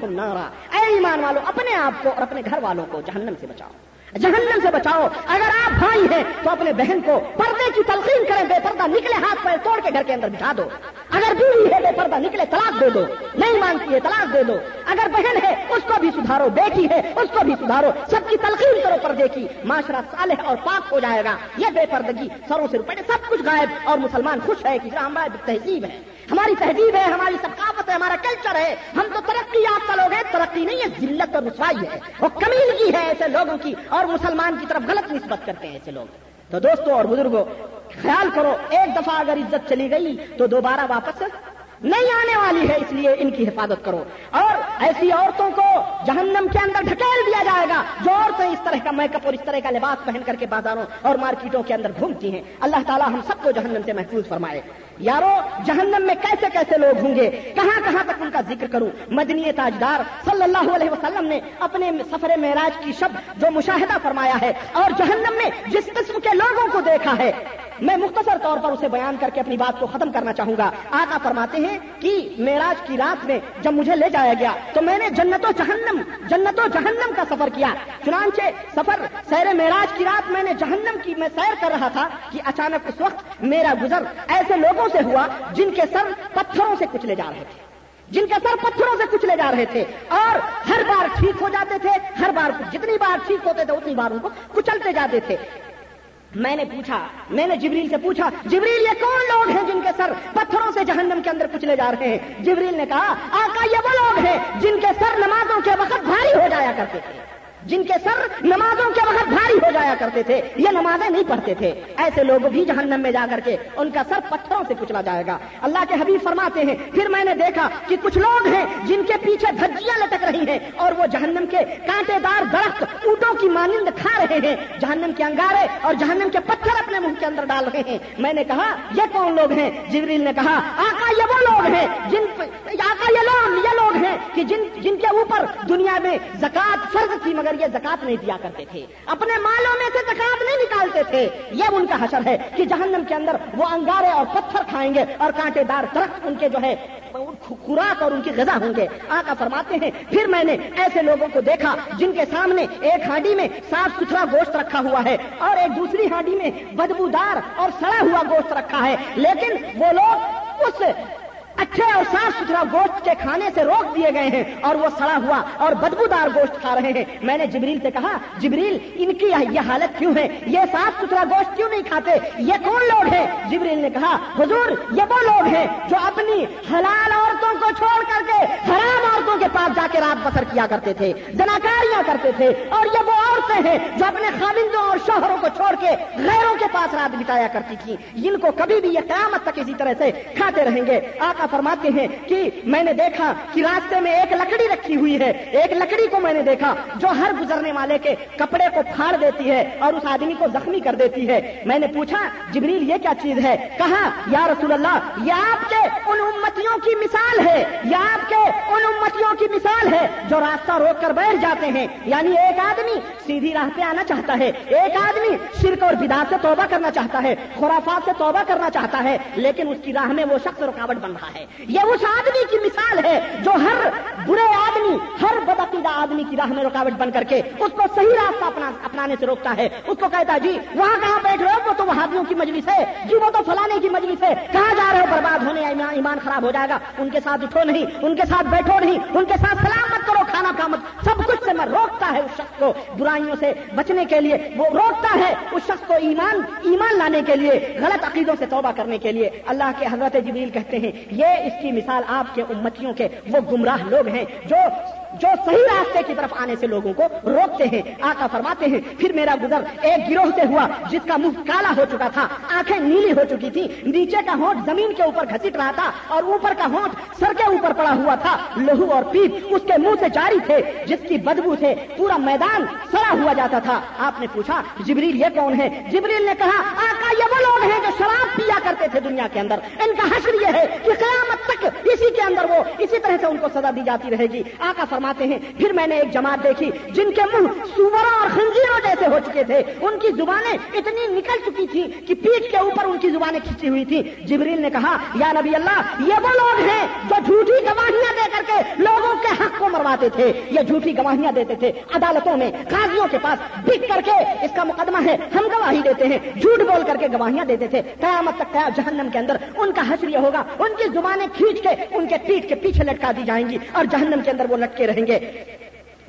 کم نارا۔ اے ایمان والو، اپنے آپ کو اور اپنے گھر والوں کو جہنم سے بچاؤ۔ جہنم سے بچاؤ۔ اگر آپ بھائی ہیں تو اپنے بہن کو پردے کی تلقین کریں، بے پردہ نکلے ہاتھ پیر توڑ کے گھر کے اندر بٹھا دو۔ اگر بیوی ہے، بے پردہ نکلے طلاق دے دو۔ نہیں مانتی ہے، طلاق دے دو۔ اگر بہن ہے، اس کو بھی سدھارو۔ بیٹی ہے، اس کو بھی سدھارو۔ سب کی تلقین کرو پردے کی۔ معاشرہ صالح اور پاک ہو جائے گا۔ یہ بے پردگی، سروں سے روپے سب کچھ غائب۔ اور مسلمان خوش ہے کہ ہمارا تہذیب ہے۔ ہماری تہذیب ہے، ہماری ثقافت ہے، ہمارا کلچر ہے۔ ہم تو ترقی یافتہ لوگ ہیں، ترقی نہیں ہے، ذلت اور رسوائی ہے۔ وہ کمیل کی ہے ایسے لوگوں کی۔ اور مسلمان کی طرف غلط نسبت کرتے ہیں ایسے لوگ۔ تو دوستوں اور بزرگوں خیال کرو، ایک دفعہ اگر عزت چلی گئی تو دوبارہ واپس نہیں آنے والی ہے، اس لیے ان کی حفاظت کرو۔ اور ایسی عورتوں کو جہنم کے اندر ڈھکیل دیا جائے گا، جو عورتیں اس طرح کا میک اپ اور اس طرح کا لباس پہن کر کے بازاروں اور مارکیٹوں کے اندر گھومتی ہیں۔ اللہ تعالیٰ ہم سب کو جہنم سے محفوظ فرمائے۔ یارو، جہنم میں کیسے کیسے لوگ ہوں گے؟ کہاں کہاں تک ان کا ذکر کروں؟ مدنی تاجدار صلی اللہ علیہ وسلم نے اپنے سفر معراج کی شب جو مشاہدہ فرمایا ہے اور جہنم میں جس قسم کے لوگوں کو دیکھا ہے میں مختصر طور پر اسے بیان کر کے اپنی بات کو ختم کرنا چاہوں گا۔ آقا فرماتے ہیں کہ معراج کی رات میں جب مجھے لے جایا گیا تو میں نے جنت و جہنم، جنت و جہنم کا سفر کیا۔ چنانچہ سفر سیر معراج کی رات میں نے جہنم کی میں سیر کر رہا تھا کہ اچانک اس وقت میرا گزر ایسے لوگوں سے ہوا جن کے سر پتھروں سے کچلے جا رہے تھے۔ جن کے سر پتھروں سے کچلے جا رہے تھے اور ہر بار ٹھیک ہو جاتے تھے، ہر بار جتنی بار ٹھیک ہوتے تھے اتنی بار ان کو کچلتے جاتے تھے۔ میں نے پوچھا، میں نے جبریل سے پوچھا، جبریل یہ کون لوگ ہیں جن کے سر پتھروں سے جہنم کے اندر کچلے جا رہے ہیں؟ جبریل نے کہا، آقا یہ وہ لوگ ہیں جن کے سر نمازوں کے وقت بھاری ہو جایا کرتے تھے۔ جن کے سر نمازوں کے وقت بھاری ہو جایا کرتے تھے، یہ نمازیں نہیں پڑھتے تھے۔ ایسے لوگ بھی جہنم میں جا کر کے ان کا سر پتھروں سے کچلا جائے گا۔ اللہ کے حبیب فرماتے ہیں، پھر میں نے دیکھا کہ کچھ لوگ ہیں جن کے پیچھے دھجیاں لٹک رہی ہیں اور وہ جہنم کے کانٹے دار درخت اونٹوں کی مانند کھا رہے ہیں۔ جہنم کے انگارے اور جہنم کے پتھر اپنے منہ کے اندر ڈال رہے ہیں۔ میں نے کہا، یہ کون لوگ ہیں؟ جبریل نے کہا، آقا یہ وہ لوگ ہیں جن آقا یہ لوگ یہ لوگ ہیں کہ جن جن کے اوپر دنیا میں زکات فرض تھی مگر یہ زکات نہیں دیا کرتے تھے۔ اپنے مالوں میں سے زکات نہیں نکالتے تھے۔ یہ ان کا حشر ہے کہ جہنم کے اندر وہ انگارے اور پتھر کھائیں گے اور کانٹے دار درخت ان کے جو ہے، خوراک اور ان کی غذا ہوں گے۔ آقا فرماتے ہیں، پھر میں نے ایسے لوگوں کو دیکھا جن کے سامنے ایک ہانڈی میں صاف ستھرا گوشت رکھا ہوا ہے اور ایک دوسری ہانڈی میں بدبودار اور سڑا ہوا گوشت رکھا ہے۔ لیکن وہ لوگ اس اچھے اور صاف ستھرا گوشت کے کھانے سے روک دیے گئے ہیں اور وہ سڑا ہوا اور بدبودار گوشت کھا رہے ہیں۔ میں نے جبریل سے کہا، جبریل، ان کی یہ حالت کیوں ہے؟ یہ صاف ستھرا گوشت کیوں نہیں کھاتے؟ یہ کون لوگ ہیں؟ جبریل نے کہا، حضور، یہ وہ لوگ ہیں جو اپنی حلال عورتوں کو چھوڑ کر کے حرام عورتوں کے پاس جا کے رات بسر کیا کرتے تھے جناکاریاں کرتے تھے۔ اور یہ وہ عورتیں ہیں جو اپنے خالندوں اور شوہروں کو چھوڑ کے غیروں کے پاس رات بتایا کرتی تھی جن کو کبھی بھی یہ قیامت تک اسی طرح سے کھاتے رہیں گے۔ آقا فرماتے ہیں کہ میں نے دیکھا کہ راستے میں ایک لکڑی رکھی ہوئی ہے۔ ایک لکڑی کو میں نے دیکھا جو ہر گزرنے والے کے کپڑے کو پھاڑ دیتی ہے اور اس آدمی کو زخمی کر دیتی ہے۔ میں نے پوچھا، جبریل، یہ کیا چیز ہے؟ کہا، یا رسول اللہ، یہ آپ کے ان امتیوں کی مثال ہے۔ یہ آپ کے ان امتیوں کی مثال ہے جو راستہ روک کر بیٹھ جاتے ہیں۔ یعنی ایک آدمی سیدھی راہ پہ آنا چاہتا ہے۔ ایک آدمی شرک اور بدا سے توبہ کرنا چاہتا ہے، خرافات سے توبہ کرنا چاہتا ہے، لیکن اس کی راہ میں وہ شخص رکاوٹ بن رہا ہے۔ یہ اس آدمی کی مثال ہے جو ہر برے آدمی، ہر بدعقیدہ آدمی کی راہ میں رکاوٹ بن کر کے اس کو صحیح راستہ اپنا اپنانے سے روکتا ہے۔ اس کو کہتا ہے جی وہاں کہاں بیٹھ رہے ہو؟ وہ تو وہابیوں کی مجلس ہے۔ جی وہ تو فلانے کی مجلس ہے۔ کہاں جا رہے ہو؟ برباد ہونے یا ایمان خراب ہو جائے گا۔ ان کے ساتھ اٹھو نہیں، ان کے ساتھ بیٹھو نہیں، ان کے ساتھ سلام مت کرو، کھانا کھا مت۔ سب کچھ سے میں روکتا ہے اس شخص کو برائیوں سے بچنے کے لیے۔ وہ روکتا ہے اس شخص کو ایمان ایمان لانے کے لیے، غلط عقیدوں سے توبہ کرنے کے لیے۔ اللہ کے حضرت جبریل کہتے ہیں یہ اس کی مثال آپ کے امتیوں کے وہ گمراہ لوگ ہیں جو جو صحیح راستے کی طرف آنے سے لوگوں کو روکتے ہیں، آقا فرماتے ہیں، پھر میرا گزر ایک گروہ سے ہوا جس کا منہ کالا ہو چکا تھا، آنکھیں نیلی ہو چکی تھی نیچے کا ہونٹ زمین کے اوپر گھسٹ رہا تھا اور اوپر کا ہونٹ سر کے اوپر پڑا ہوا تھا، لہو اور پیپ اس کے منہ سے جاری تھے، جس کی بدبو سے پورا میدان سڑا ہوا جاتا تھا۔ آپ نے پوچھا، جبریل یہ کون ہے؟ جبریل نے کہا، آقا یہ وہ لوگ ہیں جو شراب پیا کرتے تھے دنیا کے اندر۔ ان کا حشر یہ ہے کہ قیامت تک اسی کے اندر وہ اسی طرح سے ان کو سزا دی جاتی رہے گی۔ آقا فرماتے ہیں، پھر میں نے ایک جماعت دیکھی جن کے منہ سوروں اور خنزیروں جیسے ہو چکے تھے۔ ان کی زبانیں اتنی نکل چکی تھی کہ پیٹ کے اوپر ان کی زبانیں کھینچی ہوئی تھی جبریل نے کہا، یا نبی اللہ، یہ وہ لوگ ہیں جو جھوٹی گواہیاں دے کر کے لوگوں کے حق کو مرواتے تھے۔ یہ جھوٹی گواہیاں دیتے تھے۔ عدالتوں میں قاضیوں کے پاس بک کر کے اس کا مقدمہ ہے، ہم گواہی دیتے ہیں۔ جھوٹ بول کر کے گواہیاں دیتے تھے۔ قیامت تک جہنم کے اندر ان کا حشر یہ ہوگا۔ ان کی زبانیں کھینچ کے ان کے پیٹ کے پیچھے لٹکا دی جائیں گی اور جہنم کے اندر وہ لٹکے رہیں گے۔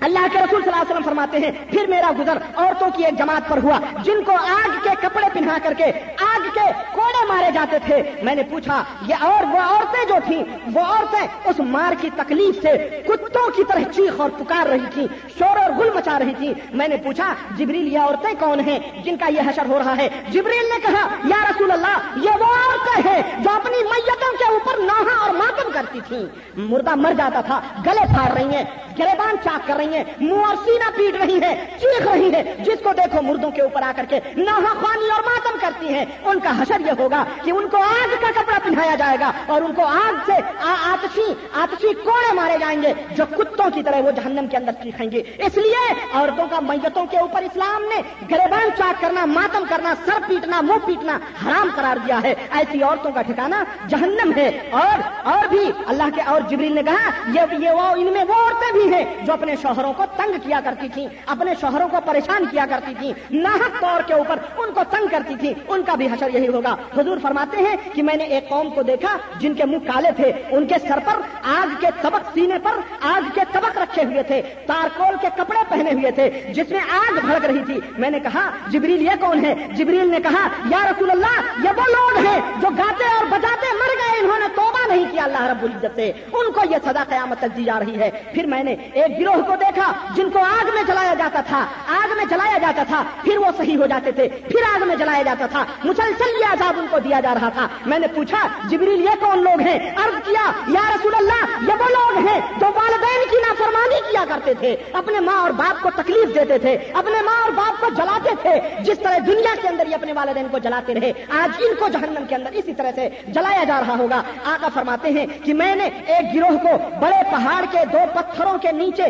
اللہ کے رسول صلی اللہ علیہ وسلم فرماتے ہیں، پھر میرا گزر، عورتوں کی ایک جماعت پر ہوا، جن کو آگ کے کپڑے پہنا کر کے، آگ کے کوڑے مارے جاتے تھے۔ میں نے پوچھا، یہ اور وہ عورتیں جو تھیں، وہ عورتیں اس مار کی تکلیف سے کتوں کی طرح چیخ اور پکار رہی تھی شور اور گل مچا رہی تھی میں نے پوچھا، جبریل، یہ عورتیں کون ہیں؟ جن کا یہ حشر ہو رہا ہے۔ جبریل نے کہا، یا رسول اللہ، یہ وہ عورتیں ہیں جو اپنی میتوں کے اوپر نوحا اور ماتم کرتی تھیں۔ مردہ مر جاتا تھا، گلے پھاڑ رہی ہیں گریبان چاک کر رہی ہیں منہ اور سینہ پیٹ رہی ہے چیخ رہی ہے جس کو دیکھو مردوں کے اوپر آ کر کے نہا خوانی اور ماتم کرتی ہیں۔ ان کا حشر یہ ہوگا کہ ان کو آگ کا کپڑا پہنایا جائے گا اور ان کو آگ سے آتشی آتشی کوڑے مارے جائیں گے جو کتوں کی طرح وہ جہنم کے اندر چیخیں گے۔ اس لیے عورتوں کا میتوں کے اوپر اسلام نے گریبان چاک کرنا، ماتم کرنا، سر پیٹنا، منہ پیٹنا حرام قرار دیا ہے۔ ایسی عورتوں کا ٹھکانا جہنم ہے۔ اور اور بھی اللہ کے اور جبریل نے کہا، یہ یہ وہ ان میں وہ عورتیں بھی ہیں جو اپنے شوہروں کو تنگ کیا کرتی تھی اپنے شوہروں کو پریشان کیا کرتی تھی ناحک طور کے اوپر ان کو تنگ کرتی تھی ان کا بھی حشر یہی ہوگا۔ حضور فرماتے ہیں کہ میں نے ایک قوم کو دیکھا جن کے منہ کالے تھے، ان کے سر پر آگ کے طبق سینے پر آگ کے طبق رکھے ہوئے تھے، تارکول کے کپڑے پہنے ہوئے تھے، جس میں آگ بھڑک رہی تھی۔ میں نے کہا، جبریل یہ کون ہے؟ جبریل نے کہا، یا رسول اللہ، یہ وہ لوگ ہیں جو گاتے اور بجاتے مر گئے، انہوں نے توبہ نہیں کیا اللہ رب العزت سے۔ ان کو یہ سزا قیامت تک دی جا رہی ہے۔ پھر میں نے ایک گروہ کو دیکھا دیکھا جن کو آگ میں جلایا جاتا تھا، آگ میں جلایا جاتا تھا، پھر وہ صحیح ہو جاتے تھے، پھر آگ میں جلایا جاتا تھا۔ مسلسل یہ عذاب ان کو دیا جا رہا تھا۔ میں نے پوچھا، جبریل یہ کون لوگ ہیں؟ عرض کیا، یا رسول اللہ، یہ وہ لوگ ہیں جو والدین کی نافرمانی کیا کرتے تھے؟ اپنے ماں اور باپ کو تکلیف دیتے تھے، اپنے ماں اور باپ کو جلاتے تھے۔ جس طرح دنیا کے اندر یہ اپنے والدین کو جلاتے رہے، آج ان کو جہنم کے اندر اسی طرح سے جلایا جا رہا ہوگا۔ آقا فرماتے ہیں کہ میں نے ایک گروہ کو بڑے پہاڑ کے، دو پتھروں کے نیچے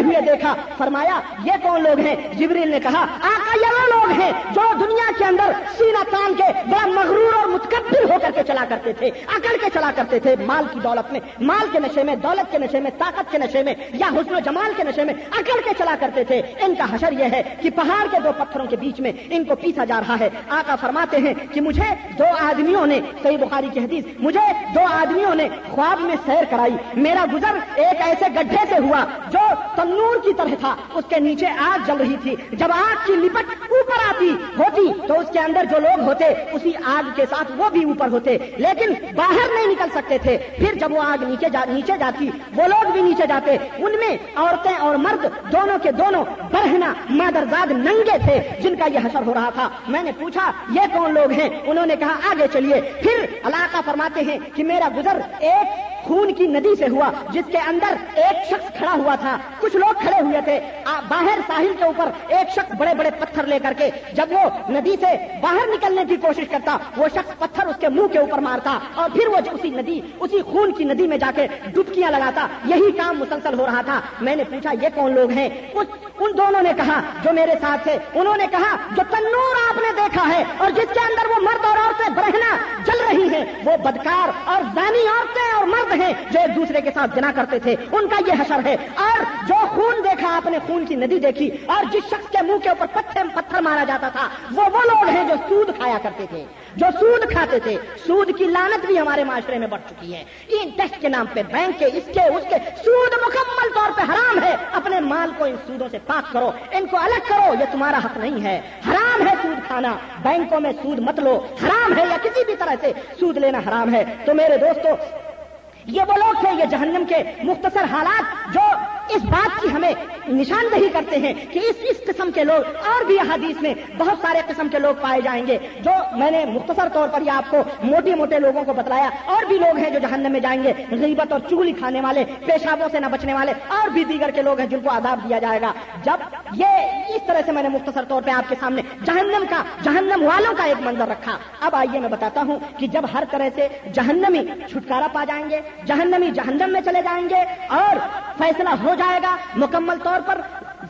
ہوئے دیکھا۔ فرمایا، یہ کون لوگ ہیں؟ جبریل نے کہا، آقا یہ وہ لوگ ہیں جو دنیا کے اندر سینا تان کے بڑا مغرور اور متکبر ہو کر کے چلا کرتے تھے، اکڑ کے چلا کرتے تھے۔ مال کی دولت میں، مال کے نشے میں، دولت کے نشے میں، طاقت کے نشے میں، یا حسن و جمال کے نشے میں اکڑ کے چلا کرتے تھے۔ ان کا حشر یہ ہے کہ پہاڑ کے دو پتھروں کے بیچ میں ان کو پیسا جا رہا ہے۔ آقا فرماتے ہیں کہ مجھے دو آدمیوں نے، صحیح بخاری کی حدیث، مجھے دو آدمیوں نے خواب میں سیر کرائی۔ میرا گزر ایک ایسے گڈھے سے ہوا جو تنور کی طرح تھا۔ اس کے نیچے آگ جل رہی تھی۔ جب آگ کی لپٹ اوپر آتی ہوتی تو اس کے اندر جو لوگ ہوتے، اسی آگ کے ساتھ وہ بھی اوپر ہوتے۔ لیکن باہر نہیں نکل سکتے تھے۔ پھر جب وہ آگ نیچے جا نیچے جاتی، وہ لوگ بھی نیچے جاتے۔ ان میں عورتیں اور مرد، دونوں کے دونوں برہنا مادرزاد ننگے تھے، جن کا یہ حشر ہو رہا تھا۔ میں نے پوچھا، یہ کون لوگ ہیں؟ انہوں نے کہا، آگے چلیے۔ پھر علاقہ فرماتے ہیں کہ میرا گزر ایک خون کی ندی سے ہوا، جس کے اندر ایک شخص کھڑا ہوا تھا۔ کچھ لوگ کھڑے ہوئے تھے۔ باہر ساحل کے اوپر ایک شخص بڑے بڑے پتھر لے کر کے، جب وہ ندی سے باہر نکلنے کی کوشش کرتا، وہ شخص پتھر اس کے منہ کے اوپر مارتا اور پھر وہ اسی ندی، اسی خون کی ندی میں جا کے ڈبکیاں لگاتا۔ یہی کام مسلسل ہو رہا تھا۔ میں نے پوچھا، یہ کون لوگ ہیں؟ ان دونوں نے کہا، جو میرے ساتھ تھے۔ انہوں نے کہا، جو تنور آپ نے دیکھا ہے اور جس کے اندر وہ مرد اور عورتیں برہنا جل رہی ہیں، وہ بدکار اور دانی عورتیں اور مرد ہیں جو ایک دوسرے کے ساتھ جنا کرتے تھے۔ ان کا یہ حشر ہے۔ اور جو خون دیکھا، آپ نے خون کی ندی دیکھی، اور جس شخص کے منہ کے اوپر پتھر پتھر مارا جاتا تھا، وہ وہ لوگ ہیں جو سود کھایا کرتے تھے۔ جو سود کھاتے تھے، سود کی لانت بھی ہمارے معاشرے میں بڑھ چکی ہے۔ ان ٹیکس کے نام پہ بینک کے، اس کے اس کے سود مکمل طور پہ حرام ہے۔ اپنے مال کو ان سودوں سے پاک کرو، ان کو الگ کرو، یہ تمہارا حق نہیں ہے۔ حرام ہے سود کھانا، بینکوں میں سود مت لو۔ حرام ہے یا کسی بھی طرح سے سود لینا حرام ہے۔ تو میرے دوستو یہ وہ لوگ تھے یہ جہنم کے مختصر حالات جو اس بات کی ہمیں نشاندہی کرتے ہیں کہ اس اس قسم کے لوگ، اور بھی حدیث میں بہت سارے قسم کے لوگ پائے جائیں گے، جو میں نے مختصر طور پر یہ آپ کو موٹے موٹے لوگوں کو بتلایا۔ اور بھی لوگ ہیں جو جہنم میں جائیں گے، غیبت اور چگلی کھانے والے، پیشابوں سے نہ بچنے والے، اور بھی دیگر کے لوگ ہیں جن کو آداب دیا جائے گا۔ جب یہ اس طرح سے میں نے مختصر طور پہ آپ کے سامنے جہنم کا، جہنم والوں کا ایک منظر رکھا۔ اب آئیے میں بتاتا ہوں کہ جب ہر طرح سے جہنمی چھٹکارا پا جائیں گے جہنمی جہنم میں چلے جائیں گے اور فیصلہ ہو جائے گا مکمل طور پر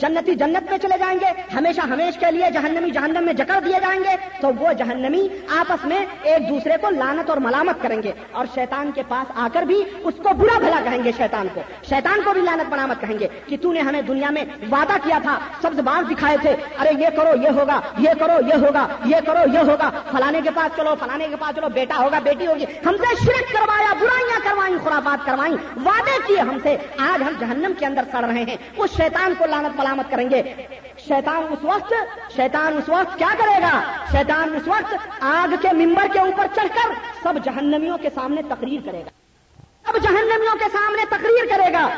جنتی جنت میں چلے جائیں گے، ہمیشہ ہمیش کے لیے جہنمی جہنم میں جکڑ دیے جائیں گے، تو وہ جہنمی آپس میں ایک دوسرے کو لانت اور ملامت کریں گے اور شیطان کے پاس آ کر بھی اس کو برا بھلا کہیں گے، شیطان کو۔ شیطان کو بھی لانت ملامت کہیں گے کہ تو نے ہمیں دنیا میں وعدہ کیا تھا، سبز باز دکھائے تھے، ارے یہ کرو، یہ ہوگا، یہ کرو، یہ ہوگا، یہ کرو، یہ ہوگا، فلانے کے پاس چلو، فلانے کے پاس چلو، بیٹا ہوگا، بیٹی ہوگی، ہم سے شرک کروایا، برائیاں کروائیں خرافات کروائیں وعدے کیے ہم سے، آج ہم جہنم کے اندر سڑ رہے ہیں اس شیطان کو لانت ملامت کریں گے۔ شیطان اس وقت، شیطان اس وقت کیا کرے گا؟ شیطان اس وقت آگ کے ممبر کے اوپر چڑھ کر سب جہنمیوں کے سامنے تقریر کرے گا۔ سب جہنمیوں کے سامنے تقریر کرے گا۔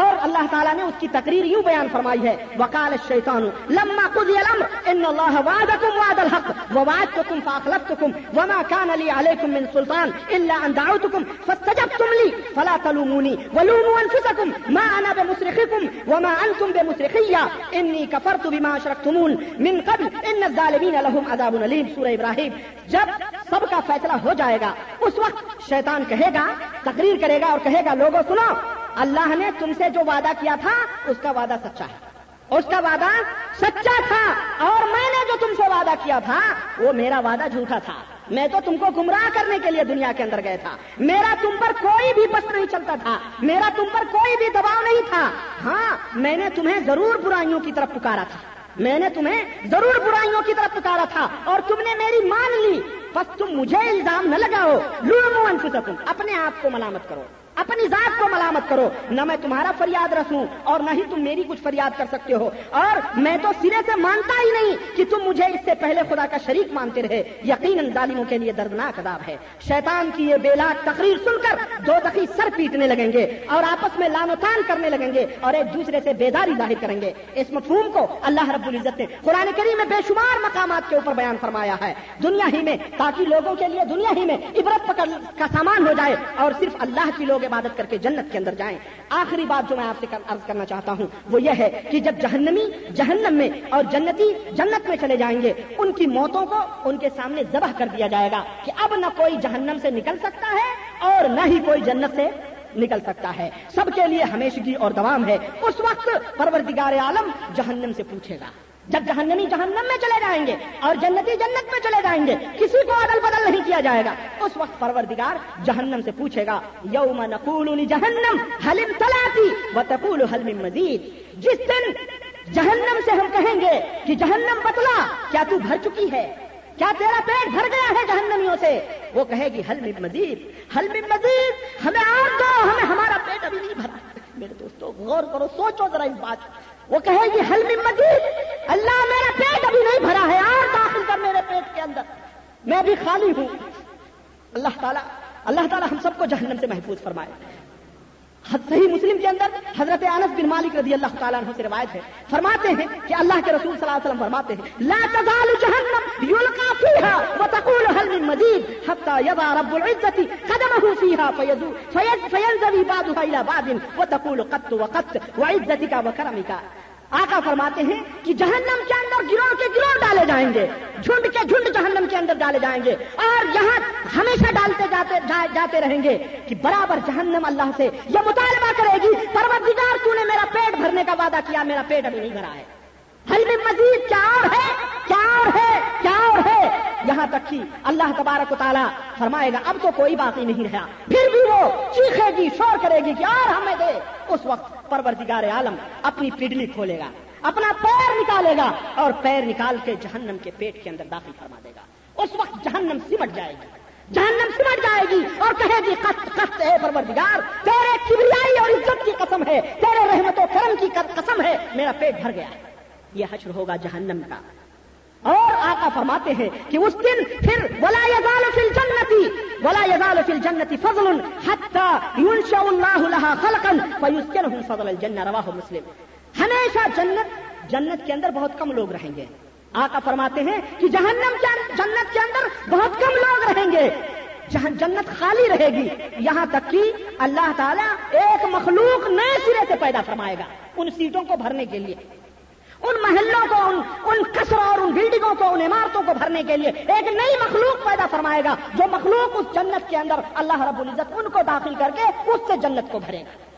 اور اللہ تعالیٰ نے اس کی تقریر یوں بیان فرمائی ہے وکال شیطان لما قضی الامر ان اللہ وعدکم وعد الحق ووعدتکم فاخلفتکم وما كان لي عليكم من سلطان الا ان دعوتكم، فاستجبتم لي، فلا تلوموني، ولوموا انفسكم ما انا بمصرخكم وما انتم بمصرخيا اني كفرت بما اشركتمون من قبل ان الظالمين لهم عذاب اليم سورہ ابراہیم، جب سب کا فیصلہ ہو جائے گا، اس وقت شیطان کہے گا، تقریر کرے گا اور کہے گا لوگوں سنو اللہ نے تم سے جو وعدہ کیا تھا، اس کا وعدہ سچا ہے۔ اس کا وعدہ سچا تھا۔ اور میں نے جو تم سے وعدہ کیا تھا، وہ میرا وعدہ جھوٹا تھا۔ میں تو تم کو گمراہ کرنے کے لیے دنیا کے اندر گئے تھا۔ میرا تم پر کوئی بھی بس نہیں چلتا تھا۔ میرا تم پر کوئی بھی دباؤ نہیں تھا۔ ہاں میں نے تمہیں ضرور برائیوں کی طرف پکارا تھا۔ میں نے تمہیں ضرور برائیوں کی طرف پکارا تھا۔ اور تم نے میری مان لی۔ بس تم مجھے الزام نہ لگاؤ۔ لوگوں انفسکم اپنے آپ کو ملامت کرو۔ اپنی ذات کو ملامت کرو۔ نہ میں تمہارا فریاد رسوں اور نہ ہی تم میری کچھ فریاد کر سکتے ہو۔ اور میں تو سرے سے مانتا ہی نہیں کہ تم مجھے اس سے پہلے خدا کا شریک مانتے رہے۔ یقیناً ظالموں کے لیے دردناک عذاب ہے۔ شیطان کی یہ بیلاک تقریر سن کر دو دخی سر پیٹنے لگیں گے اور آپس میں لان و تان کرنے لگیں گے اور ایک دوسرے سے بیداری ظاہر کریں گے۔ اس مفہوم کو اللہ رب العزت نے قرآن کریم میں بے شمار مقامات کے اوپر بیان فرمایا ہے۔ دنیا ہی میں تاکہ لوگوں کے لیے دنیا ہی میں عبرت پکڑ کا سامان ہو جائے اور صرف اللہ کی لوگ لوگ عبادت کر کے جنت کے اندر جائیں۔ آخری بات جو میں آپ سے عرض کرنا چاہتا ہوں، وہ یہ ہے کہ جب جہنمی جہنم میں اور جنتی جنت میں چلے جائیں گے، ان کی موتوں کو ان کے سامنے ذبح کر دیا جائے گا کہ اب نہ کوئی جہنم سے نکل سکتا ہے اور نہ ہی کوئی جنت سے نکل سکتا ہے۔ سب کے لیے ہمیشگی اور دوام ہے۔ اس وقت پروردگار عالم جہنم سے پوچھے گا۔ جب جہنمی جہنم میں چلے جائیں گے اور جنتی جنت میں چلے جائیں گے، کسی کو عدل بدل نہیں کیا جائے گا۔ اس وقت پروردگار جہنم سے پوچھے گا، یوم نقول جہنم حلم تلاتی و تقول حلم مزید؟ جس دن جہنم سے ہم کہیں گے کہ جہنم بتلا، کیا تو بھر چکی ہے؟ کیا تیرا پیٹ بھر گیا ہے جہنمیوں سے؟ وہ کہے گی حل میں مزید؟ حل میں مزید؟ ہمیں آگ دو، ہمیں ہمارا پیٹ ابھی نہیں بھرا۔ میرے دوستو، غور کرو، سوچو ذرا اس بات وہ کہے گی حل میں مزید اللہ میرا پیٹ ابھی نہیں بھرا ہے اور داخل کر میرے پیٹ کے اندر۔ میں بھی خالی ہوں۔ اللہ تعالیٰ اللہ تعالیٰ ہم سب کو جہنم سے محفوظ فرمائے۔ صحیح مسلم کے اندر حضرت انس بن مالک رضی اللہ تعالیٰ عنہ سے روایت ہے۔ فرماتے ہیں کہ اللہ کے رسول صلی اللہ علیہ وسلم فرماتے ہیں، لا تزال جہنم يلقى فيها وتقول هل من مزيد حتى يضع رب العزة قدمه فيها فيزو فينزوي بعضها الى بعض وتقول قط وقط وعزتك وكرمك آقا فرماتے ہیں کہ جہنم کے اندر گروہ کے گروہ ڈالے جائیں گے، جھنڈ کے جھنڈ جہنم کے اندر ڈالے جائیں گے، اور یہاں ہمیشہ ڈالتے جاتے جاتے رہیں گے کہ برابر جہنم اللہ سے یہ مطالبہ کرے گی، پروردگار تو نے میرا پیٹ بھرنے کا وعدہ کیا، میرا پیٹ ابھی نہیں بھرا ہے۔ حل میں مزید کیا اور ہے کیا اور ہے کیا اور ہے۔ یہاں تک کہ اللہ تبارک و تعالیٰ فرمائے گا، اب تو کوئی باقی نہیں رہا۔ پھر بھی وہ چیخے گی، شور کرے گی کہ اور ہمیں دے۔ اس وقت پروردگار عالم اپنی پڈلی کھولے گا، اپنا پیر نکالے گا اور پیر نکال کے جہنم کے پیٹ کے اندر داخل فرما دے گا۔ اس وقت جہنم سمٹ جائے گی۔ جہنم سمٹ جائے گی اور کہے گی، قط قط ہے پروردگار، تیرے کبریائی اور عزت کی قسم ہے، تیرے رحمت و کرم کی قسم ہے، میرا پیٹ بھر گیا۔ ہے یہ حشر ہوگا جہنم کا۔ اور آقا فرماتے ہیں کہ اس دن پھر ولا یزال فی الجنتی ولا یزال فی الجنتی فضل حتی ينشأ اللہ لها خلقا فیسکنہم فضل الجنہ رواہ مسلم۔ ہمیشہ جنت جنت کے اندر بہت کم لوگ رہیں گے۔ آقا فرماتے ہیں کہ جہنم کے جنت کے اندر بہت کم لوگ رہیں گے۔ جہاں جنت خالی رہے گی۔ یہاں تک کہ اللہ تعالیٰ ایک مخلوق نئے سرے سے پیدا فرمائے گا، ان سیٹوں کو بھرنے کے لیے۔ ان محلوں کو، ان ان کسروں اور ان بلڈنگوں کو، ان عمارتوں کو بھرنے کے لیے ایک نئی مخلوق پیدا فرمائے گا، جو مخلوق اس جنت کے اندر اللہ رب العزت ان کو داخل کر کے اس سے جنت کو بھرے گا۔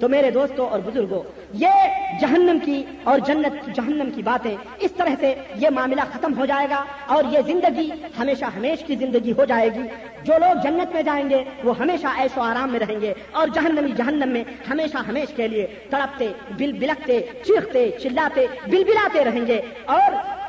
تو میرے دوستوں اور بزرگوں، یہ جہنم کی اور جنت جہنم کی باتیں، اس طرح سے یہ معاملہ ختم ہو جائے گا اور یہ زندگی ہمیشہ ہمیش کی زندگی ہو جائے گی۔ جو لوگ جنت میں جائیں گے، وہ ہمیشہ ایش و آرام میں رہیں گے اور جہنمی جہنم میں ہمیشہ ہمیش کے لیے تڑپتے بل بلکتے چیختے، چلاتے بل بلاتے رہیں گے اور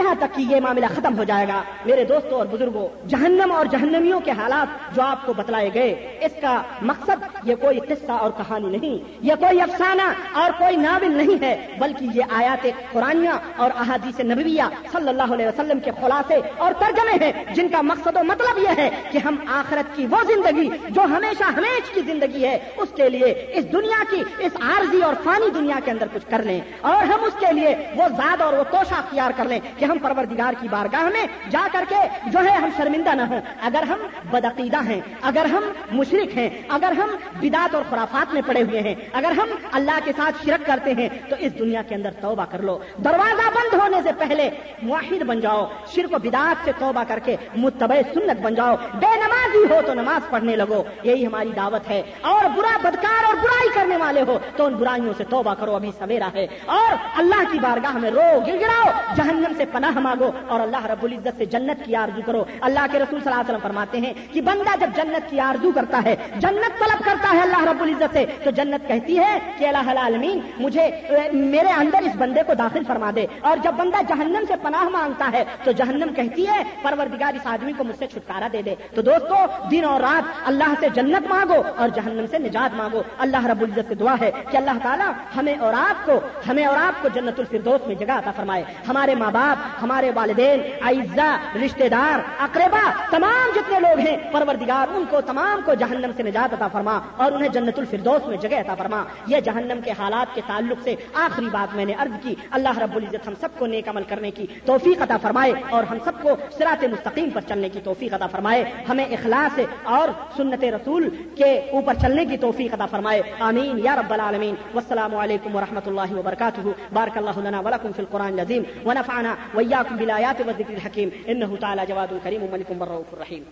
یہاں تک کہ یہ معاملہ ختم ہو جائے گا۔ میرے دوستوں اور بزرگوں، جہنم اور جہنمیوں کے حالات جو آپ کو بتلائے گئے، اس کا مقصد یہ کوئی قصہ اور کہانی نہیں، یہ کوئی افسانہ اور کوئی ناول نہیں ہے، بلکہ یہ آیات قرآنیہ اور احادیث نبویہ صلی اللہ علیہ وسلم کے خلاصے اور ترجمے ہیں، جن کا مقصد و مطلب یہ ہے کہ ہم آخرت کی وہ زندگی جو ہمیشہ ہمیش کی زندگی ہے، اس کے لیے اس دنیا کی، اس عارضی اور فانی دنیا کے اندر کچھ کر لیں، اور ہم اس کے لیے وہ زاد اور وہ توشہ اختیار کر لیں کہ ہم پروردگار کی بارگاہ میں جا کر کے جو ہے ہم شرمندہ نہ ہوں۔ اگر ہم بدعقیدہ ہیں، اگر ہم مشرق ہیں، اگر ہم بدات اور خرافات میں پڑے ہوئے ہیں، اگر ہم اللہ کے ساتھ شرک کرتے ہیں، تو اس دنیا کے اندر توبہ کر لو۔ دروازہ بند ہونے سے پہلے معاہد بن جاؤ، شرک و بدات سے توبہ کر کے متبع سنت بن جاؤ۔ بے نمازی ہو تو نماز پڑھنے لگو۔ یہی ہماری دعوت ہے۔ اور برا بدکار اور برائی کرنے والے ہو تو ان برائیوں سے توبہ کرو۔ ابھی سویرا ہے۔ اور اللہ کی بارگاہ میں رو گر گراؤ جہنم سے پناہ مانگو اور اللہ رب العزت سے جنت کی آرزو کرو۔ اللہ کے رسول صلی اللہ علیہ وسلم فرماتے ہیں کہ بندہ جب جنت کی آرزو کرتا ہے، جنت طلب کرتا ہے اللہ رب العزت سے، تو جنت کہتی ہے کہ اللہ العالمین، مجھے، میرے اندر اس بندے کو داخل فرما دے۔ اور جب بندہ جہنم سے پناہ مانگتا ہے، تو جہنم کہتی ہے، پروردگار اس آدمی کو مجھ سے چھٹکارا دے دے۔ تو دوستو، دن اور رات اللہ سے جنت مانگو اور جہنم سے نجات مانگو۔ اللہ رب العزت سے دعا ہے کہ اللہ تعالیٰ ہمیں اور آپ کو، ہمیں اور آپ کو جنت الفردوس میں جگہ عطا فرمائے۔ ہمارے ماں باپ ہمارے والدین عائزہ رشتہ دار اقربا، تمام جتنے لوگ ہیں، پروردگار ان کو تمام کو جہنم سے نجات عطا فرما اور انہیں جنت الفردوس میں جگہ عطا فرما۔ یہ جہنم کے حالات کے تعلق سے آخری بات میں نے عرض کی۔ اللہ رب العزت ہم سب کو نیک عمل کرنے کی توفیق عطا فرمائے اور ہم سب کو سرات مستقیم پر چلنے کی توفیق عطا فرمائے۔ ہمیں اخلاص اور سنت رسول کے اوپر چلنے کی توفیق عطا فرمائے۔ آمین۔ یا رب العالمین۔ والسلام علیکم ورحمۃ اللہ وبرکاتہ۔ بارک اللہ لنا ولکم فی القرآن العظیم۔ ونفعنا ویاکم بالآیات والذکر الحکیم انه تعالی جواد کریم ملک الرحیم